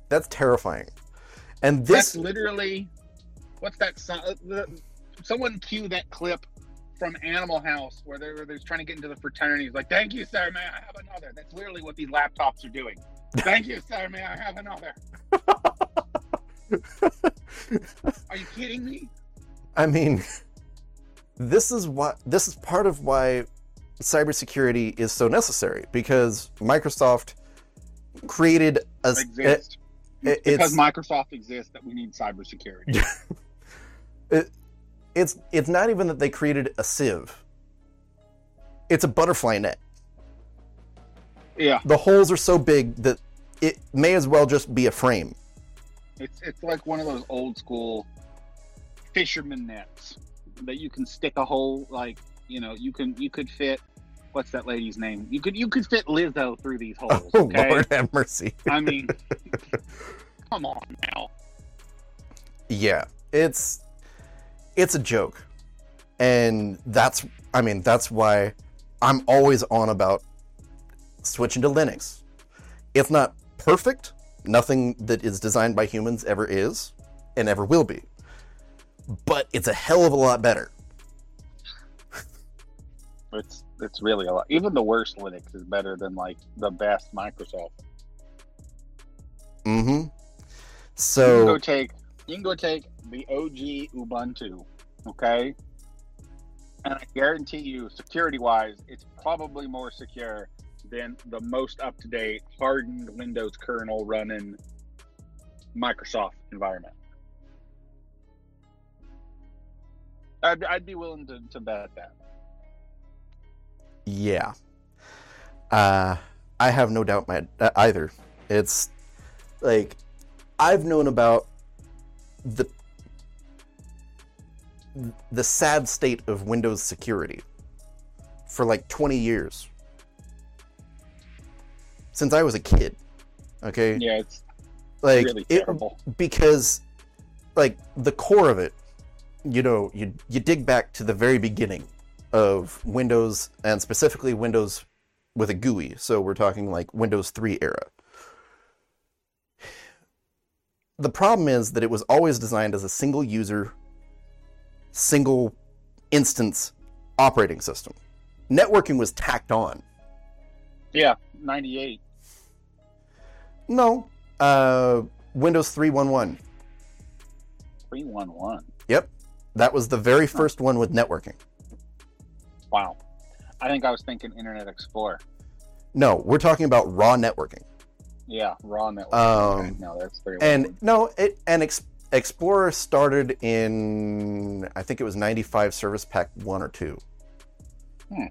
that's terrifying. And That's this literally what's that? Uh, someone cue that clip from Animal House where they're, they're trying to get into the fraternities. Like, thank you, sir. May I have another? That's literally what these laptops are doing. Thank you, sir. May I have another? Are you kidding me? I mean this is what this is part of why cybersecurity is so necessary because Microsoft created a Exist. it- because Microsoft exists that we need cybersecurity. it's it's not even that they created a sieve. It's a butterfly net. yeah, The holes are so big that it may as well just be a frame. it's it's like one of those old school fisherman nets that you can stick a hole like you know you can you could fit what's that lady's name you could you could fit Lizzo through these holes Oh okay Lord have mercy. I mean come on now Yeah, it's it's a joke, and that's I mean that's why I'm always on about switching to Linux. It's not perfect. Nothing that is designed by humans ever is, and ever will be. But it's a hell of a lot better. it's it's really a lot even the worst Linux is better than like the best Microsoft Mm-hmm. So you can go take you can go take the OG Ubuntu okay and I guarantee you security wise it's probably more secure than the most up to date hardened Windows kernel running Microsoft environment. I'd, I'd be willing to, to bet that. Yeah. Uh, I have no doubt my uh, either. It's like I've known about the the sad state of Windows security for like 20 years. Since I was a kid. Okay? Yeah, it's like really it, because like the core of it you know you you dig back to the very beginning of windows and specifically windows with a gui so we're talking like windows 3 era the problem is that it was always designed as a single user single instance operating system networking was tacked on Yeah, 98. no uh windows 311 311. Yep. That was the very first one with networking. Wow. I think I was thinking Internet Explorer. No, we're talking about raw networking. Yeah, raw network. Um, okay, no, that's 311. And no, it and Ex- Explorer started in I think it was 95 Service Pack 1 or 2. Hmm.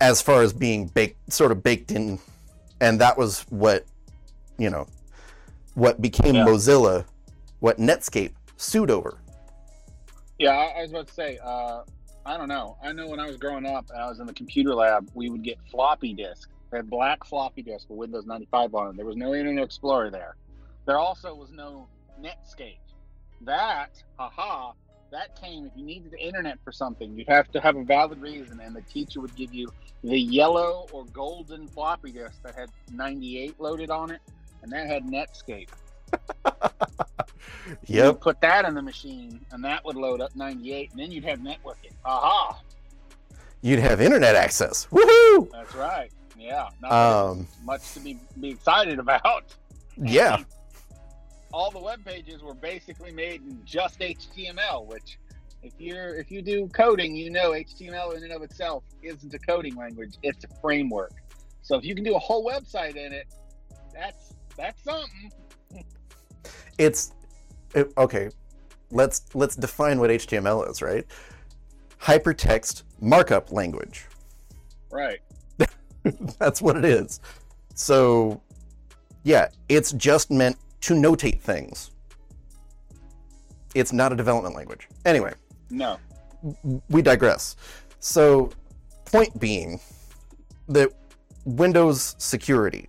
As far as being baked sort of baked in and that was what you know what became Yeah. Mozilla, what Netscape sued over. Yeah, I, was about to say, uh, I don't know. I know when I was growing up I was in the computer lab, we would get floppy disks. They had black floppy disks with Windows 95 on them. There was no Internet Explorer there. There also was no Netscape. That, haha, that came if you needed the internet for something. You'd have to have a valid reason, and the teacher would give you the yellow or golden floppy disk that had 98 loaded on it, and that had Netscape. You Yep. put that in the machine, and that would load up 98, and then you'd have networking. Aha! You'd have internet access. Woohoo! That's right. Yeah. Not Um much to be, be excited about. yeah. And all the web pages were basically made in just HTML, which If you're if you do coding, you know HTML in and of itself isn't a coding language; it's a framework. So if you can do a whole website in it, that's that's something. It's it, okay. Let's let's define what HTML is, right? Hypertext markup language. Right. That's what it is. So, yeah, it's just meant to notate things. It's not a development language. Anyway, No. we digress. So, point being that Windows security.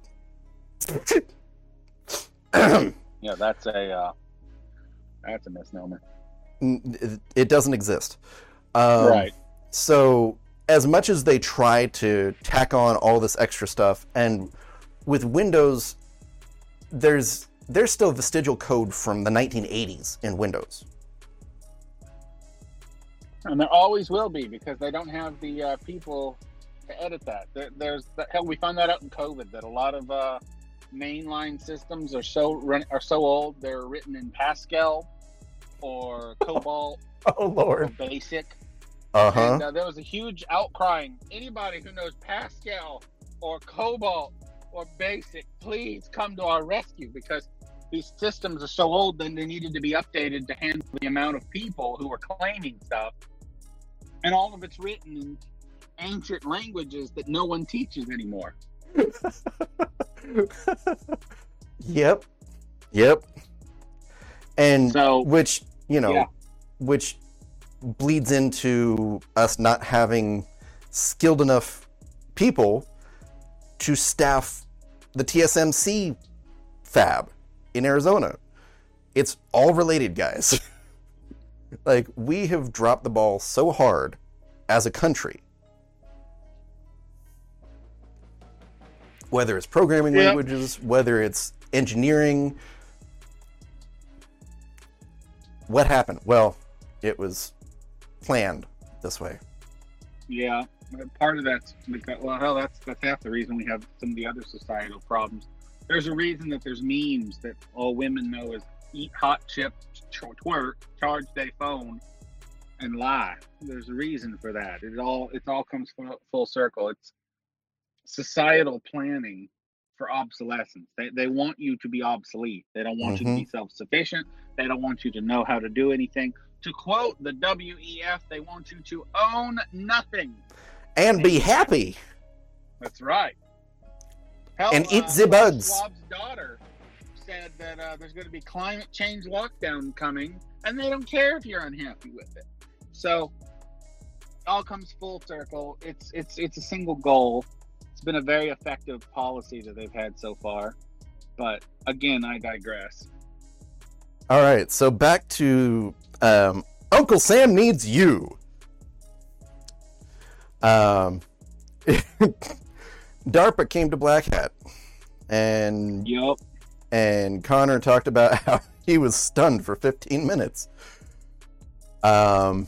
Yeah, that's a uh, that's a misnomer. it doesn't exist. Um, right. So, as much as they try to tack on all this extra stuff, and with Windows, there's there's still vestigial code from the 1980s in Windows. And there always will be because they don't have the uh, people to edit that. There, there's hell. We found that out in COVID that a lot of uh, mainline systems are so run, are so old they're written in Pascal or COBOL Oh or Lord. Basic. Uh huh. And uh, there was a huge outcrying. Anybody who knows Pascal or COBOL or Basic, please come to our rescue because these systems are so old. Then they needed to be updated to handle the amount of people who were claiming stuff, and all of it's written in ancient languages that no one teaches anymore. yep. Yep. And So which you know, Yeah. which bleeds into us not having skilled enough people to staff the TSMC fab in Arizona. It's all related, guys. like we have dropped the ball so hard as a country. Whether it's programming Yeah. languages, whether it's engineering, what happened? Well, it was planned this way. Yeah, part of that's well, hell, that's that's half the reason we have some of the other societal problems. There's a reason that there's memes that all women know is eat hot chips, twerk, charge their phone, and lie. There's a reason for that. It all it all comes full, full circle. It's societal planning for obsolescence. They they want you to be obsolete. They don't want you to be self sufficient. They don't want you to know how to do anything. To quote the WEF, they want you to own nothing. And be happy. That's right. Hell, And eat uh, the bugs. Schwab's daughter said that uh, there's going to be climate change lockdown coming, and they don't care if you're unhappy with it. So, it all comes full circle. It's it's it's a single goal. It's been a very effective policy that they've had so far. But again, I digress. All right, so back to um, Uncle Sam needs you. Um, DARPA came to Black Hat, and Yup. and Connor talked about how he was stunned for 15 minutes. Um,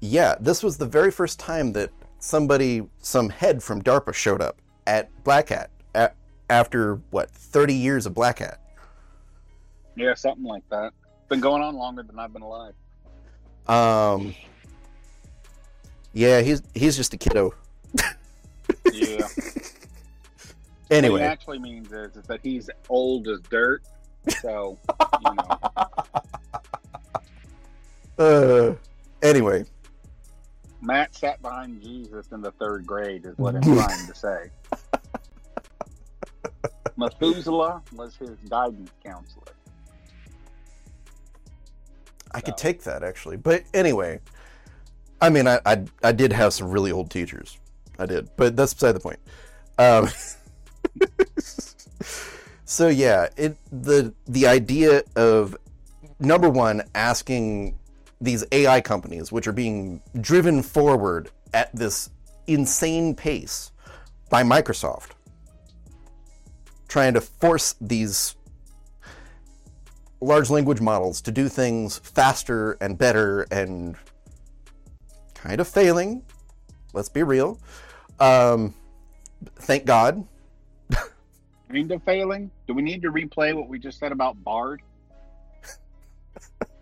yeah, this was the very first time that somebody, some head from DARPA showed up at Black Hat a after what 30 years of Black Hat. Yeah, something like that. Been going on longer than I've been alive. Um, yeah, he's he's just a kiddo. Yeah. anyway, What actually means is, is that he's old as dirt. So, you know. uh, anyway, Matt sat behind Jesus in the third grade, is what I'm trying to say. Methuselah was his guidance counselor. I could take that actually, but anyway, I mean, I, I I did have some really old teachers, I did, but that's beside the point. Um, so yeah, it the the idea of number one asking these AI companies, which are being driven forward at this insane pace by Microsoft, trying to force these large language models to do things faster and better and kind of failing. Let's be real. Um, thank God. Kind of failing. Do we need to replay what we just said about Bard?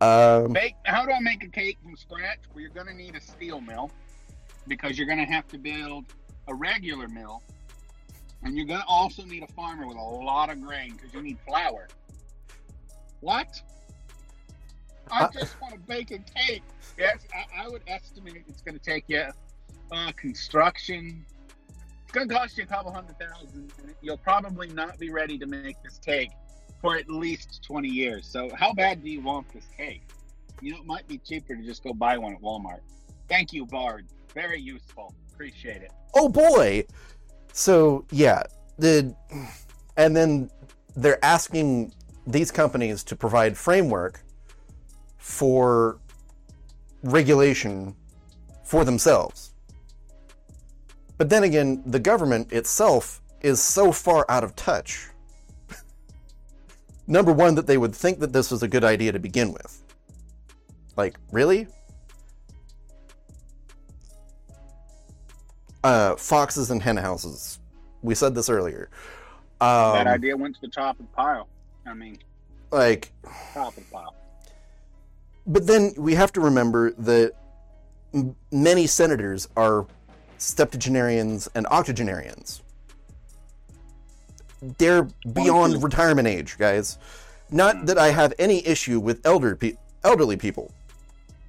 Um, Make, how do I make a cake from scratch? Well, you're going to need a steel mill because you're going to have to build a regular mill. And you're going to also need a farmer with a lot of grain because you need flour. What? I Uh, just want to bake a cake. Yes, I, I would estimate it's going to take you uh, construction. It's going to cost you a couple hundred thousand. and You'll probably not be ready to make this cake for at least 20 years. So, how bad do you want this cake? You know, it might be cheaper to just go buy one at Walmart. Thank you, Bard. Very useful. Appreciate it. oh boy. So yeah, the and then they're asking these companies to provide framework for regulation for themselves. But then again, the government itself is so far out of touch. Number one, that they would think that this was a good idea to begin with. Like, really? Uh, foxes and hen houses. We said this earlier. that Um, idea went to the top of the pile. I mean, like, top of the pile. But then we have to remember that m- many senators are septuagenarians and octogenarians. They're beyond retirement age, guys. Not mm. that I have any issue with elder pe- elderly people.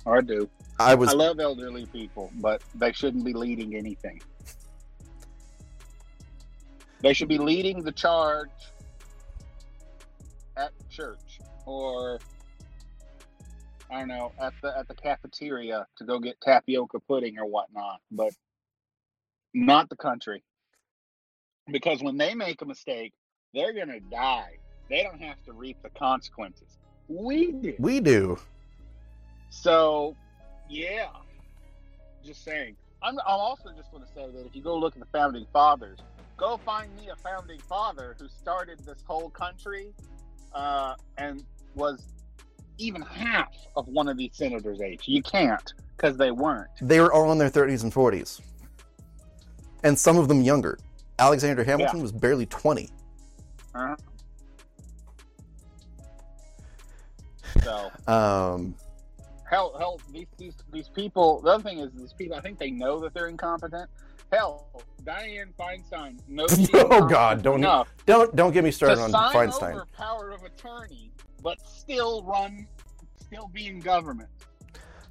I do. I was I love elderly people, but they shouldn't be leading anything. They should be leading the charge at church or I don't know, at the at the cafeteria to go get tapioca pudding or whatnot, but not the country. Because when they make a mistake, they're gonna die. They don't have to reap the consequences. We did. we do. So, yeah, just saying. I'm, I'm also just going to say that if you go look at the founding fathers, go find me a founding father who started this whole country uh, and was even half of one of these senators' age. You can't because they weren't. They were all in their 30s and 40s. And some of them younger. Alexander Hamilton was barely 20. Uh-huh. So, Um, hell, hell, these, these these people. The other thing is, these people. I think they know that they're incompetent. Hell, Dianne Feinstein knows. Oh, God, don't- enough don't don't get me started on sign Feinstein. over power of attorney, but still run, still be in government.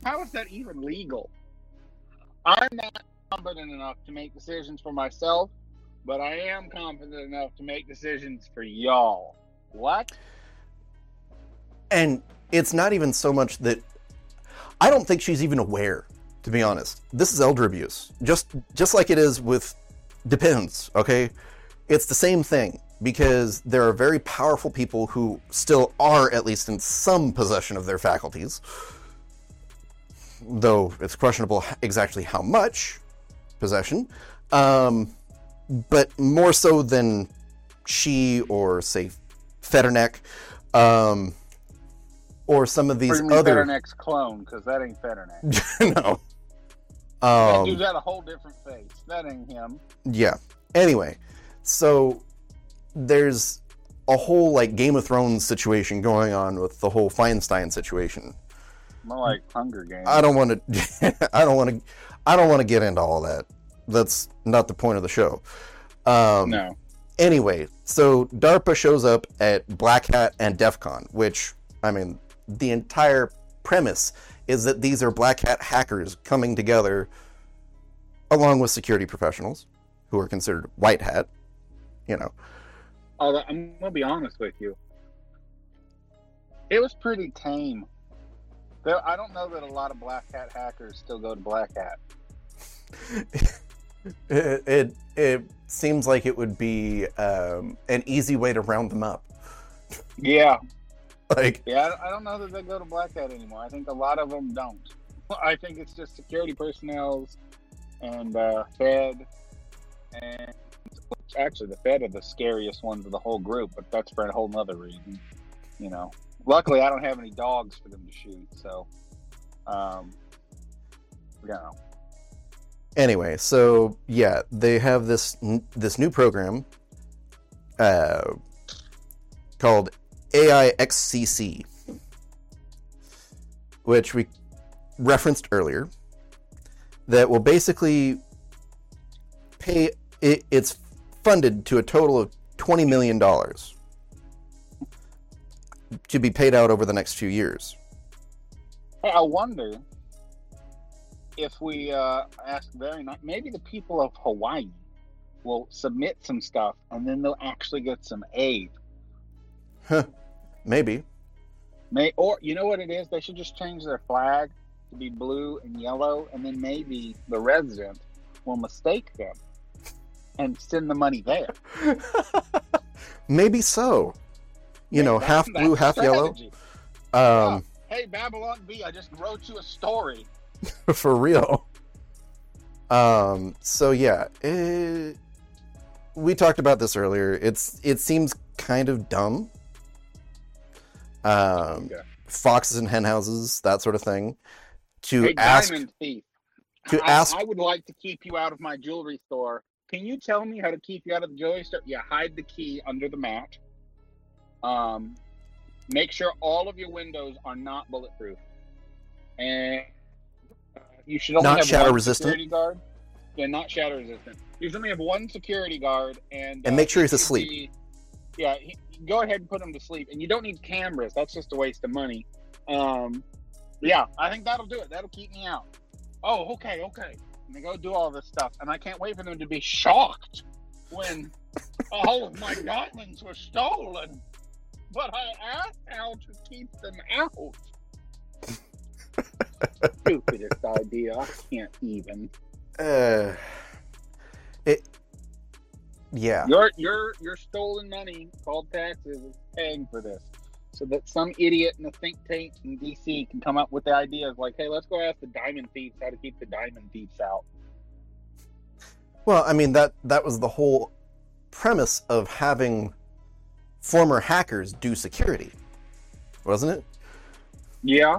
How is that even legal? I'm not competent enough to make decisions for myself, but I am confident enough to make decisions for y'all. What? and it's not even so much that I don't think she's even aware, to be honest. This is elder abuse. Just just like it is with depends, okay? It's the same thing because there are very powerful people who still are at least in some possession of their faculties. Though it's questionable exactly how much possession. Um, but more so than she or say Fetterneck. Um, or some of these other Fetterneck's clone, because that ain't Fetterneck. no. that Um, dude's got a whole different face. That ain't him. yeah. Anyway, so there's a whole like Game of Thrones situation going on with the whole Feinstein situation. More like Hunger Games. I don't want to. I don't want to. I don't want to get into all that. That's not the point of the show. Um, no. Anyway, so DARPA shows up at Black Hat and DEF CON, which I mean, the entire premise is that these are Black Hat hackers coming together along with security professionals who are considered white hat. You know, Although I'm gonna be honest with you, it was pretty tame. I don't know that a lot of black hat hackers still go to black hat. it it, it seems like it would be um, an easy way to round them up. Yeah, Like, yeah. I don't know that they go to black hat anymore. I think a lot of them don't. I think it's just security personnel and uh, Fed, and actually the Fed are the scariest ones of the whole group. But that's for a whole nother reason. You know. Luckily, I don't have any dogs for them to shoot, so um, you know. Anyway, so yeah, they have this this new program uh, called AIXCC, which we referenced earlier, that will basically pay. It, it's funded to a total of twenty million dollars to be paid out over the next few years. Hey, I wonder if we uh, ask very nice, maybe the people of Hawaii will submit some stuff and then they'll actually get some aid. Huh. Maybe. May or you know what it is? They should just change their flag to be blue and yellow, and then maybe the resident will mistake them and send the money there. Maybe so. You know, half blue, half yellow. strategy. Um, Hey, Babylon Bee, I just wrote you a story. for real. Um, so yeah, it, we talked about this earlier. It's it seems kind of dumb. Um, Okay. foxes and hen houses, that sort of thing. To Hey, ask, Thief. to I, ask- I would like to keep you out of my jewelry store. Can you tell me how to keep you out of the jewelry store? Yeah, hide the key under the mat. Um, make sure all of your windows are not bulletproof, and you should only Not have shatter one resistant? security guard. Yeah, not shatter resistant. You should only have one security guard, and And uh, make sure he's asleep. yeah, he, go ahead and put him to sleep, and you don't need cameras. That's just a waste of money. Um, yeah, I think that'll do it. That'll keep me out. Oh, okay, okay. And they go do all this stuff, and I can't wait for them to be shocked when all of my diamonds were stolen. But I asked how to keep them out. Stupidest idea. I can't even. uh, it, yeah, Your your your stolen money called taxes is paying for this. So that some idiot in a think tank in DC can come up with the ideas like, hey, let's go ask the diamond thieves how to keep the diamond thieves out. Well, I mean that that was the whole premise of having former hackers do security, wasn't it? Yeah.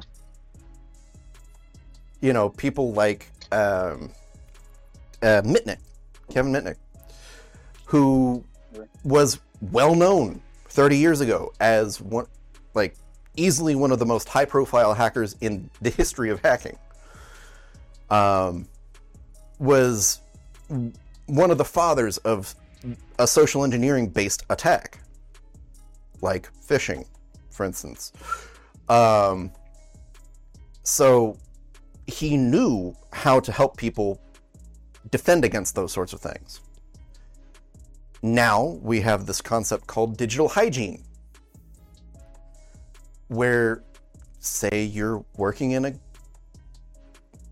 You know, people like um, uh, Mitnick, Kevin Mitnick, who was well known 30 years ago as one, like, easily one of the most high-profile hackers in the history of hacking. Um, was one of the fathers of a social engineering based attack, like phishing, for instance. Um, so he knew how to help people defend against those sorts of things. Now we have this concept called digital hygiene, where, say, you're working in a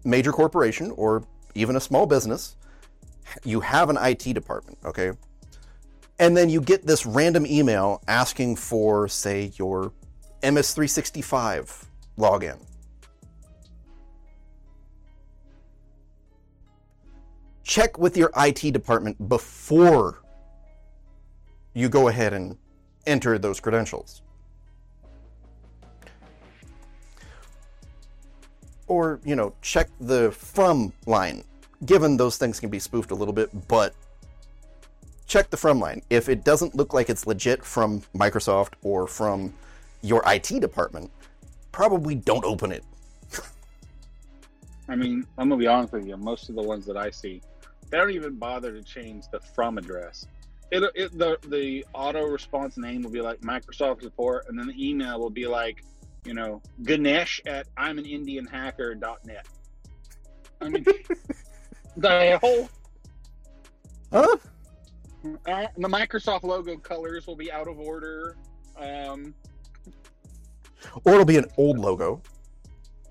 major corporation or even a small business, you have an IT department, okay? And then you get this random email asking for, say, your MS365 login. Check with your IT department before you go ahead and enter those credentials. Or, you know, check the from line given those things can be spoofed a little bit, but check the from line. If it doesn't look like it's legit from Microsoft or from your IT department, probably don't open it. I mean, I'm gonna be honest with you. Most of the ones that I see, they don't even bother to change the from address. It, it the the auto response name will be like Microsoft support, and then the email will be like, you know, Ganesh at I'm an Indian hacker.net. I mean, the whole Huh? uh, the Microsoft logo colors will be out of order. Um, Or it'll be an old logo.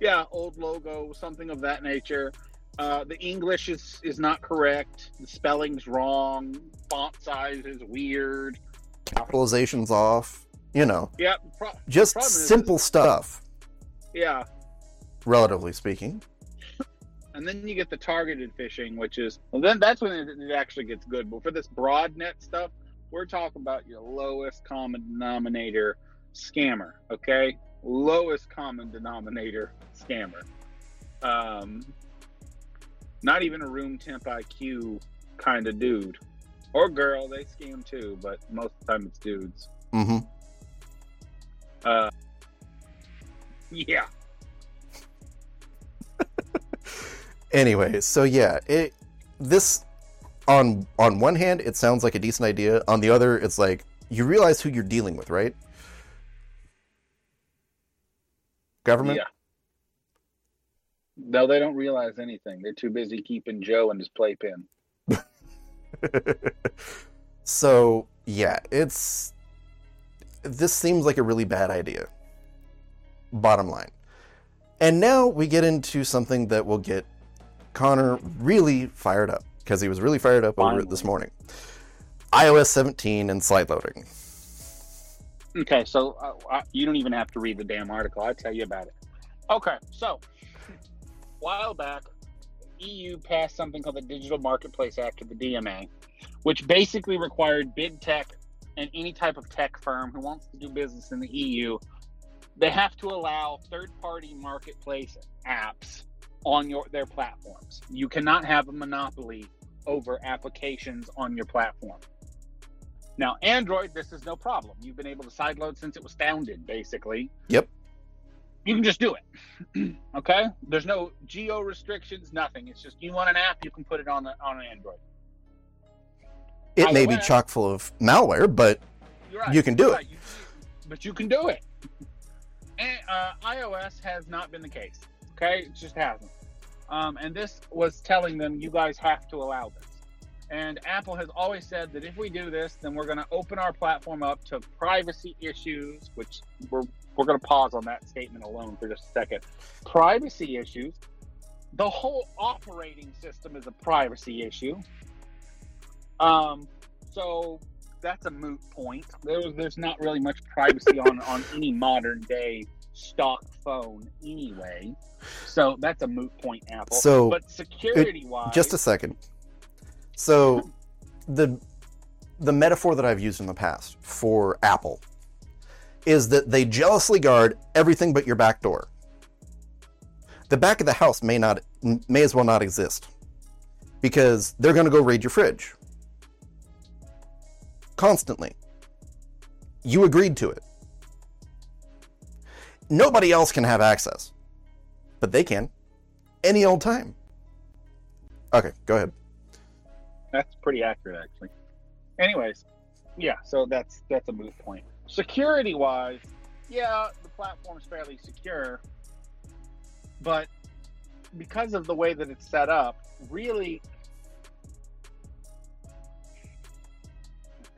yeah, old logo, something of that nature. Uh, the English is is not correct. The spelling's wrong. Font size is weird. Capitalization's off. You know, Yeah, pro- just problem is- simple stuff, yeah. relatively speaking. And then you get the targeted phishing, which is well, then that's when it, it actually gets good. But for this broad net stuff, we're talking about your lowest common denominator scammer. Okay, lowest common denominator scammer. Um, not even a room temp IQ kind of dude or girl. They scam too, but most of the time it's dudes. hmm Uh, yeah. Anyway, so yeah, it this on on one hand it sounds like a decent idea. On the other, it's like you realize who you're dealing with, right? Government. Yeah. No, they don't realize anything. They're too busy keeping Joe in his playpen. so yeah, it's this seems like a really bad idea. Bottom line. And now we get into something that will get Connor really fired up because he was really fired up over it this morning. iOS 17 and side loading. Okay, so uh, I, you don't even have to read the damn article. I'll tell you about it. Okay, so a while back, EU passed something called the Digital Marketplace Act of the DMA, which basically required big tech and any type of tech firm who wants to do business in the EU, they have to allow third-party marketplace apps on your their platforms. You cannot have a monopoly over applications on your platform. Now, Android, this is no problem. You've been able to sideload since it was founded, basically. Yep. You can just do it. okay? There's no geo restrictions, nothing. It's just you want an app, you can put it on the, on Android. It may be chock full of malware, but right, you can do right. it. You, but you can do it. And, uh, iOS has not been the case. Okay, it just hasn't. Um, and this was telling them you guys have to allow this. And Apple has always said that if we do this, then we're going to open our platform up to privacy issues, which we're we're going to pause on that statement alone for just a second. Privacy issues. The whole operating system is a privacy issue. Um, so that's a moot point. There's there's not really much privacy on on any modern day stock phone anyway. So that's a moot point, Apple. So, but security wise, just a second. So the the metaphor that I've used in the past for Apple is that they jealously guard everything but your back door. The back of the house may not may as well not exist because they're going to go raid your fridge constantly. You agreed to it. Nobody else can have access, but they can any old time. Okay, go ahead. That's pretty accurate, actually. Anyways, yeah, so that's that's a moot point. Security wise, yeah, the platform's fairly secure, but because of the way that it's set up, really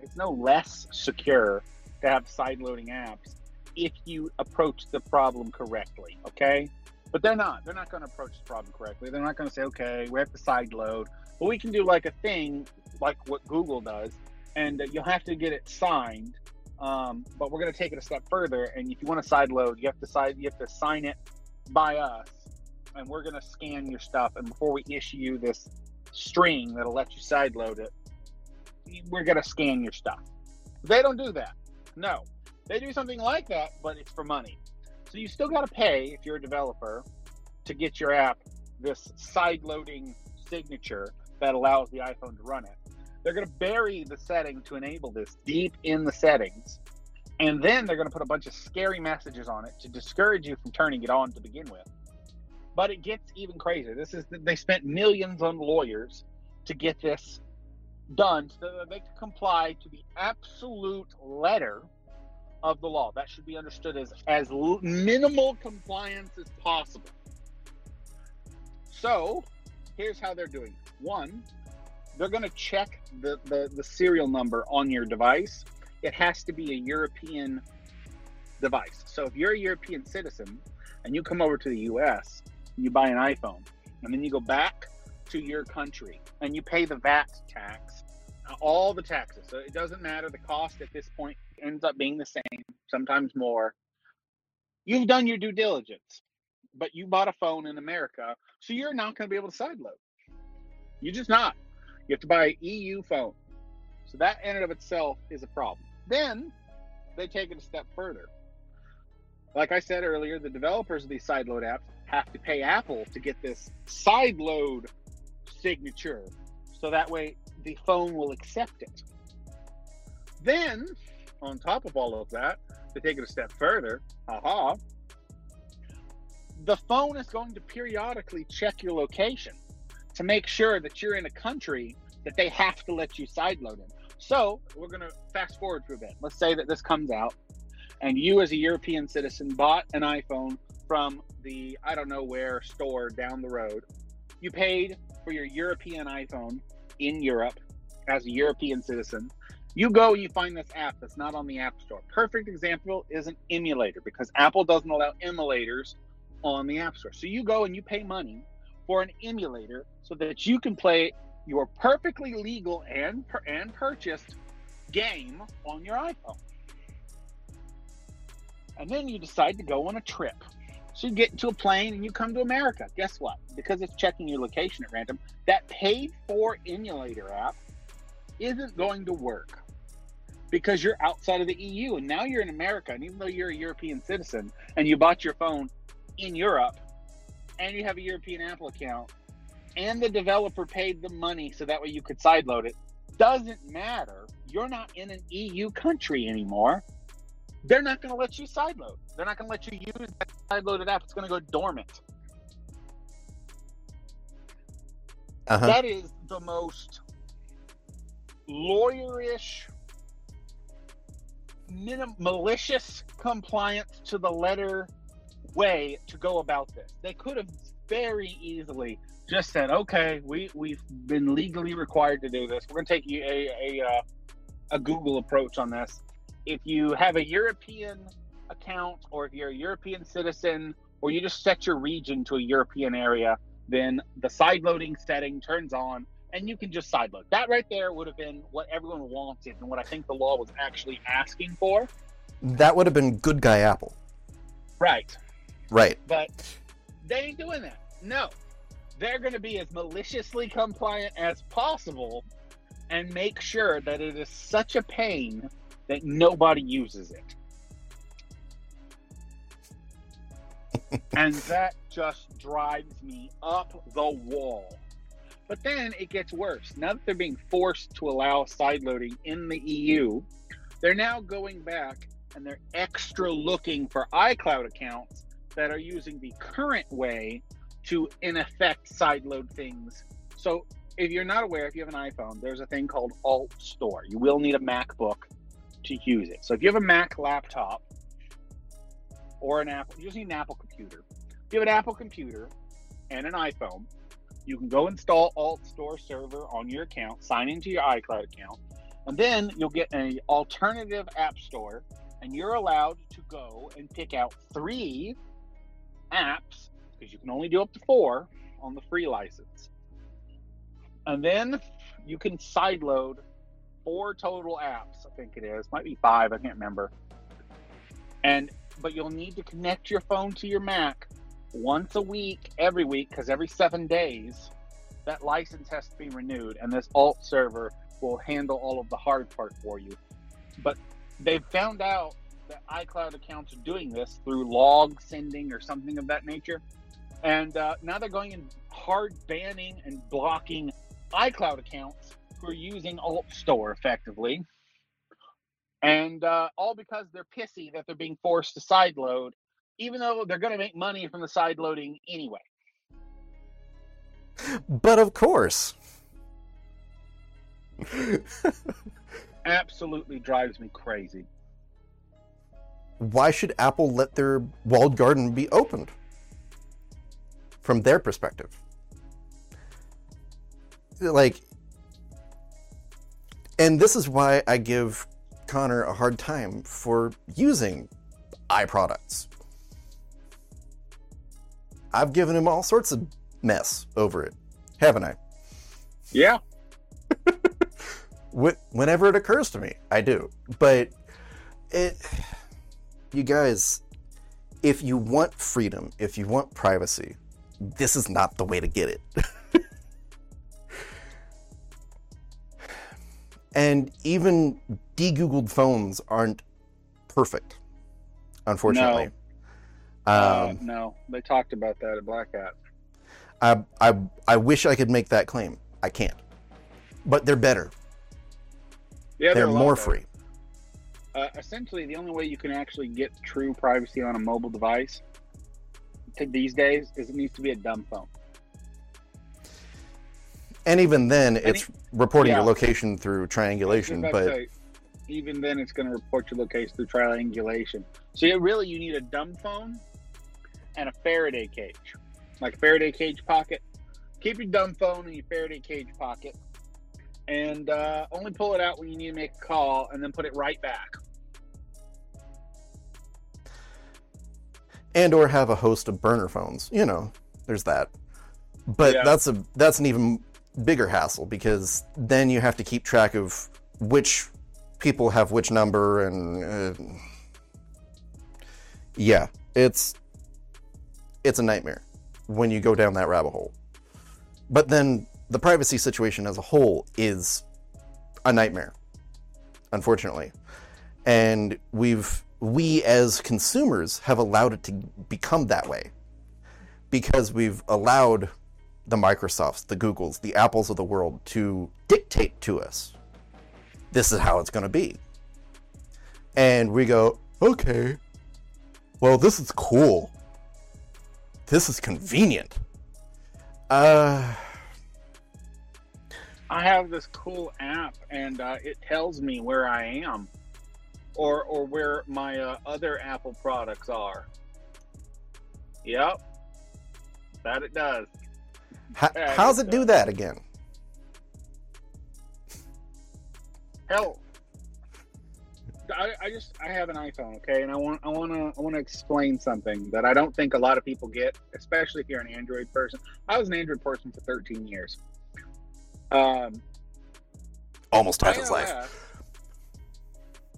it's no less secure to have side loading apps if you approach the problem correctly, okay? But they're not. They're not going to approach the problem correctly. They're not going to say, okay, we have to side load. But we can do like a thing like what Google does, and you'll have to get it signed. Um, but we're going to take it a step further. And if you want to side load, you have to side, you have to sign it by us, and we're going to scan your stuff. And before we issue you this string that'll let you side load it, we're going to scan your stuff. They don't do that. No, they do something like that, but it's for money. So you still got to pay if you're a developer to get your app this side loading signature that allows the iPhone to run it. They're going to bury the setting to enable this deep in the settings. And then they're going to put a bunch of scary messages on it to discourage you from turning it on to begin with. But it gets even crazier. This is they spent millions on lawyers to get this done so that they can comply to the absolute letter of the law. That should be understood as as minimal compliance as possible. So, here's how they're doing. One, they're going to check the, the the serial number on your device. It has to be a European device. So, if you're a European citizen and you come over to the US, and you buy an iPhone, and then you go back to your country and you pay the VAT tax, all the taxes. So it doesn't matter. The cost at this point ends up being the same, sometimes more. You've done your due diligence, but you bought a phone in America, so you're not going to be able to sideload. You're just not. You have to buy an EU phone. So that in and of itself is a problem. Then they take it a step further. Like I said earlier, the developers of these sideload apps have to pay Apple to get this sideload signature. So that way the phone will accept it. Then on top of all of that, to take it a step further, haha, the phone is going to periodically check your location. To make sure that you're in a country that they have to let you sideload in. So we're going to fast forward for a bit. Let's say that this comes out, and you, as a European citizen, bought an iPhone from the I don't know where store down the road. You paid for your European iPhone in Europe as a European citizen. You go and you find this app that's not on the App Store. Perfect example is an emulator because Apple doesn't allow emulators on the App Store. So you go and you pay money for an emulator so that you can play your perfectly legal and and purchased game on your iPhone. And then you decide to go on a trip. So you get into a plane and you come to America. Guess what? Because it's checking your location at random, that paid for emulator app isn't going to work because you're outside of the EU and now you're in America. And even though you're a European citizen and you bought your phone in Europe and you have a European Apple account and the developer paid the money so that way you could sideload it, doesn't matter. You're not in an EU country anymore. They're not going to let you sideload. They're not going to let you use that sideloaded app. It's going to go dormant. Uh-huh. That is the most lawyerish minim- malicious compliance to the letter way to go about this. They could have very easily just said, "Okay, we we've been legally required to do this. We're going to take you a a, uh, a Google approach on this. If you have a European account, or if you're a European citizen, or you just set your region to a European area, then the side loading setting turns on, and you can just sideload. That right there would have been what everyone wanted and what I think the law was actually asking for. That would have been good guy Apple. Right. Right. But they ain't doing that. No. They're going to be as maliciously compliant as possible and make sure that it is such a pain that nobody uses it. and that just drives me up the wall. But then it gets worse. Now that they're being forced to allow sideloading in the EU, they're now going back and they're extra looking for iCloud accounts that are using the current way to, in effect, sideload things. So if you're not aware, if you have an iPhone, there's a thing called Alt Store. You will need a MacBook to use it. So if you have a Mac laptop or an Apple, you just need an Apple computer. If you have an Apple computer and an iPhone, you can go install Alt Store Server on your account, sign into your iCloud account, and then you'll get an alternative app store, and you're allowed to go and pick out three apps because you can only do up to four on the free license. And then you can sideload four total apps, I think it is. Might be five, I can't remember. And but you'll need to connect your phone to your Mac once a week, every week, because every seven days, that license has to be renewed, and this alt server will handle all of the hard part for you. But they've found out that iCloud accounts are doing this through log sending or something of that nature. And uh, now they're going and hard banning and blocking iCloud accounts who are using Alt Store effectively. And uh, all because they're pissy that they're being forced to sideload even though they're going to make money from the sideloading anyway. But of course. Absolutely drives me crazy. Why should Apple let their walled garden be opened? From their perspective. Like, and this is why I give Connor a hard time for using iProducts I've given him all sorts of mess over it, haven't I? Yeah. Whenever it occurs to me, I do. But it, you guys, if you want freedom, if you want privacy, this is not the way to get it. and even de-googled phones aren't perfect, unfortunately. No. Um, uh, no, they talked about that at Black Hat. I, I, I wish I could make that claim. I can't. But they're better. Yeah, they're, they're more free. Uh, essentially, the only way you can actually get true privacy on a mobile device to these days is it needs to be a dumb phone. And even then, And it's reporting yeah. your location through triangulation. I was about But say, even then, it's going to report your location through triangulation. So you really you need a dumb phone and a Faraday cage, like a Faraday cage pocket. Keep your dumb phone in your Faraday cage pocket, and uh, only pull it out when you need to make a call, and then put it right back. and or have a host of burner phones. You know, there's that. But Yeah. that's a that's an even bigger hassle because then you have to keep track of which people have which number and uh, yeah, it's it's a nightmare when you go down that rabbit hole. But then the privacy situation as a whole is a nightmare, unfortunately. And we've we as consumers have allowed it to become that way because we've allowed the Microsofts, the Googles, the Apples of the world to dictate to us this is how it's going to be. And we go, okay, well, this is cool. This is convenient. Uh, I have this cool app, and uh, it tells me where I am, or or where my uh, other Apple products are. Yep, that it does. h- Yeah, how's it's, it do that again? Hell, I, I just I have an iPhone, okay, and I want I want to I want to explain something that I don't think a lot of people get, especially if you're an Android person. I was an Android person for 13 years. Um, Almost half his life.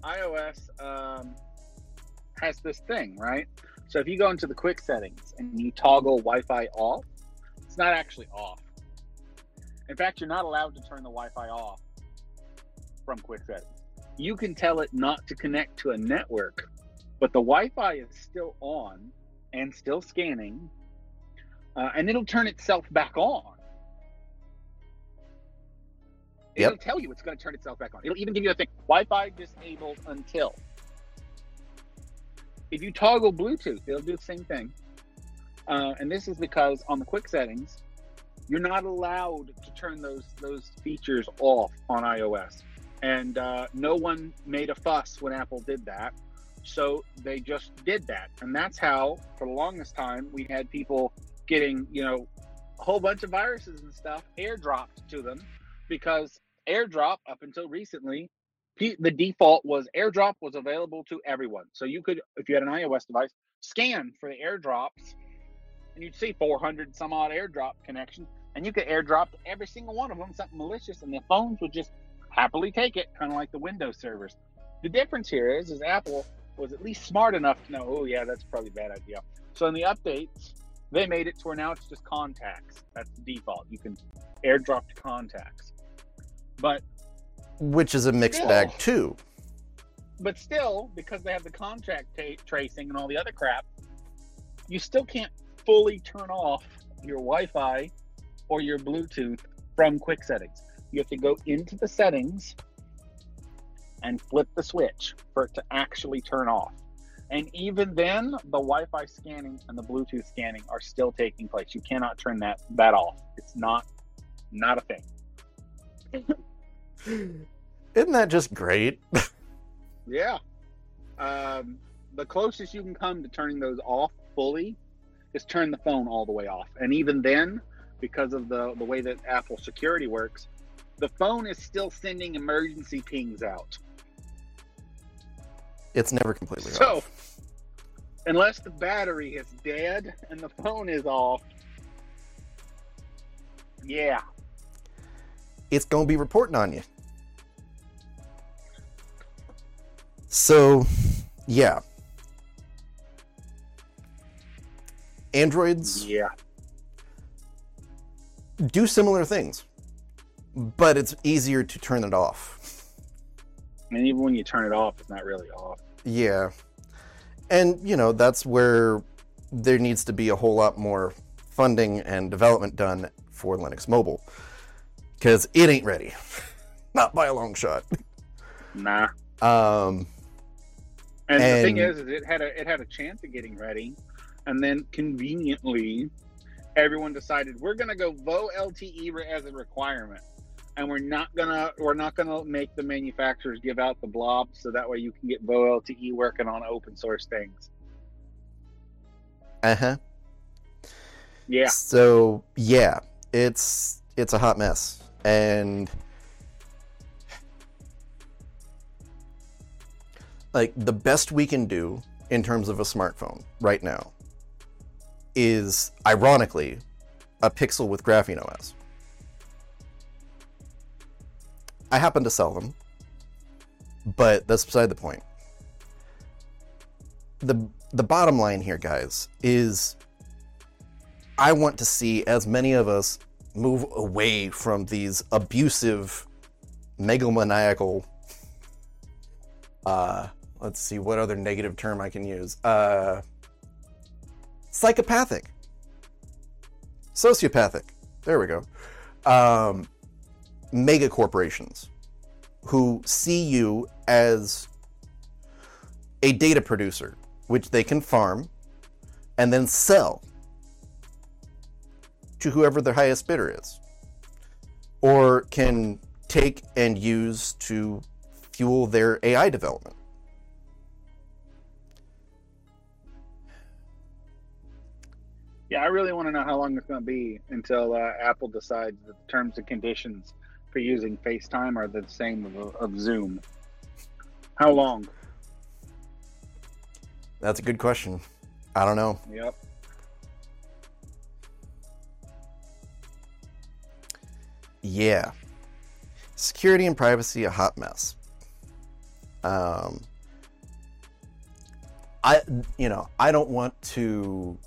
iOS um, has this thing, right? So if you go into the quick settings and you toggle Wi-Fi off, it's not actually off. In fact, you're not allowed to turn the Wi-Fi off from quick settings. You can tell it not to connect to a network, but the Wi-Fi is still on and still scanning, uh, and it'll turn itself back on. Yep. It'll tell you it's going to turn itself back on. It'll even give you a thing Wi-Fi disabled until. If you toggle Bluetooth, it'll do the same thing. Uh, and this is because on the quick settings, you're not allowed to turn those those features off on iOS. And uh, no one made a fuss when Apple did that. So they just did that. And that's how, for the longest time, we had people getting, you know, a whole bunch of viruses and stuff airdropped to them because airdrop up until recently the default was airdrop was available to everyone. So you could if you had an ios device scan for the airdrops and you'd see 400 some odd airdrop connections and you could airdrop to every single one of them something malicious and the phones would just happily take it kind of like the windows servers. The difference here is is apple was at least smart enough to know oh yeah that's probably a bad idea. So in the updates they made it to where now it's just contacts. That's the default. You can airdrop to contacts but Which is a mixed Still. bag, too. but still, because they have the contract ta- tracing and all the other crap, you still can't fully turn off your Wi-Fi or your Bluetooth from quick settings. You have to go into the settings and flip the switch for it to actually turn off. And even then, the Wi-Fi scanning and the Bluetooth scanning are still taking place. You cannot turn that that off. It's not not a thing. Isn't that just great? Yeah. Um, the closest you can come to turning those off fully is turn the phone all the way off. And even then, because of the, the way that Apple security works, the phone is still sending emergency pings out. It's never completely off. So, off. unless the battery is dead and the phone is off, yeah. It's going to be reporting on you. So, yeah. Androids Yeah. do similar things, but it's easier to turn it off. And even when you turn it off, it's not really off. Yeah. And, you know, that's where there needs to be a whole lot more funding and development done for Linux Mobile. Because it ain't ready. Not by a long shot. Nah. Um, And, the thing is, is it had a it had a chance of getting ready, and then conveniently, everyone decided we're going to go VoLTE as a requirement. And we're not gonna we're not gonna make the manufacturers give out the blob so that way you can get VoLTE working on open source things. Uh-huh. Yeah. So yeah it's it's a hot mess. And like the best we can do in terms of a smartphone right now is ironically a pixel with GrapheneOS i happen to sell them but that's beside the point. The the bottom line here guys is i want to see as many of us move away from these abusive megalomaniacal uh let's see what other negative term I can use. Uh, psychopathic, sociopathic. There we go. Um, mega corporations who see you as a data producer, which they can farm and then sell to whoever the highest bidder is, or can take and use to fuel their AI development. Yeah, I really want to know how long it's going to be until uh, Apple decides that the terms and conditions for using FaceTime are the same of, of Zoom. How long? That's a good question. I don't know. Yep. Yeah. Security and privacy a hot mess. Um I you know, I don't want to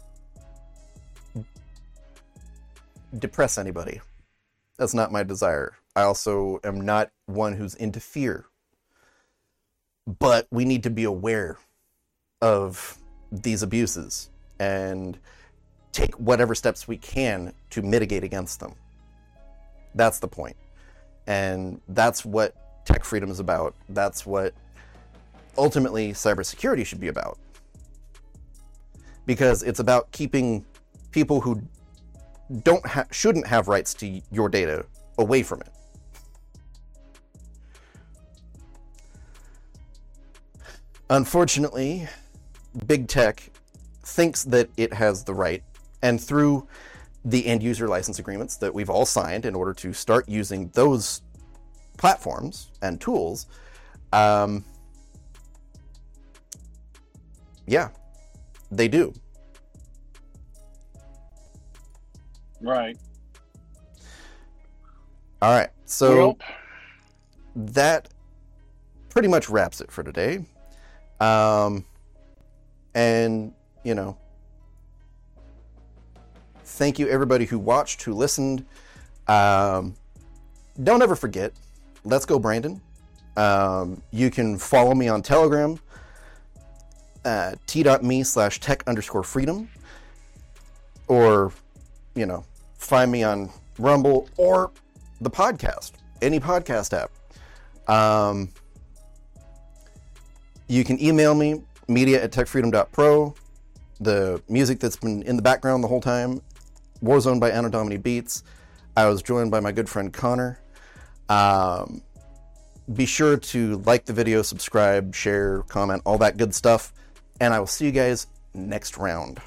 depress anybody. That's not my desire. I also am not one who's into fear. But we need to be aware of these abuses and take whatever steps we can to mitigate against them. That's the point. And that's what tech freedom is about. That's what ultimately cybersecurity should be about. Because it's about keeping people who don't ha- shouldn't have rights to your data away from it. Unfortunately, big tech thinks that it has the right, and through the end user license agreements that we've all signed in order to start using those platforms and tools, um, yeah, they do. Right. All right. So Yep. that pretty much wraps it for today. Um, and, you know, thank you everybody who watched, who listened. Um, don't ever forget, let's go, Brandon. Um, you can follow me on Telegram, uh, t.me slash tech underscore freedom, or, you know, find me on Rumble or the podcast, any podcast app. Um, you can email me, media at techfreedom.pro. The music that's been in the background the whole time, Warzone by Anno Domini Beats. I was joined by my good friend Connor. Um, be sure to like the video, subscribe, share, comment, all that good stuff. And I will see you guys next round.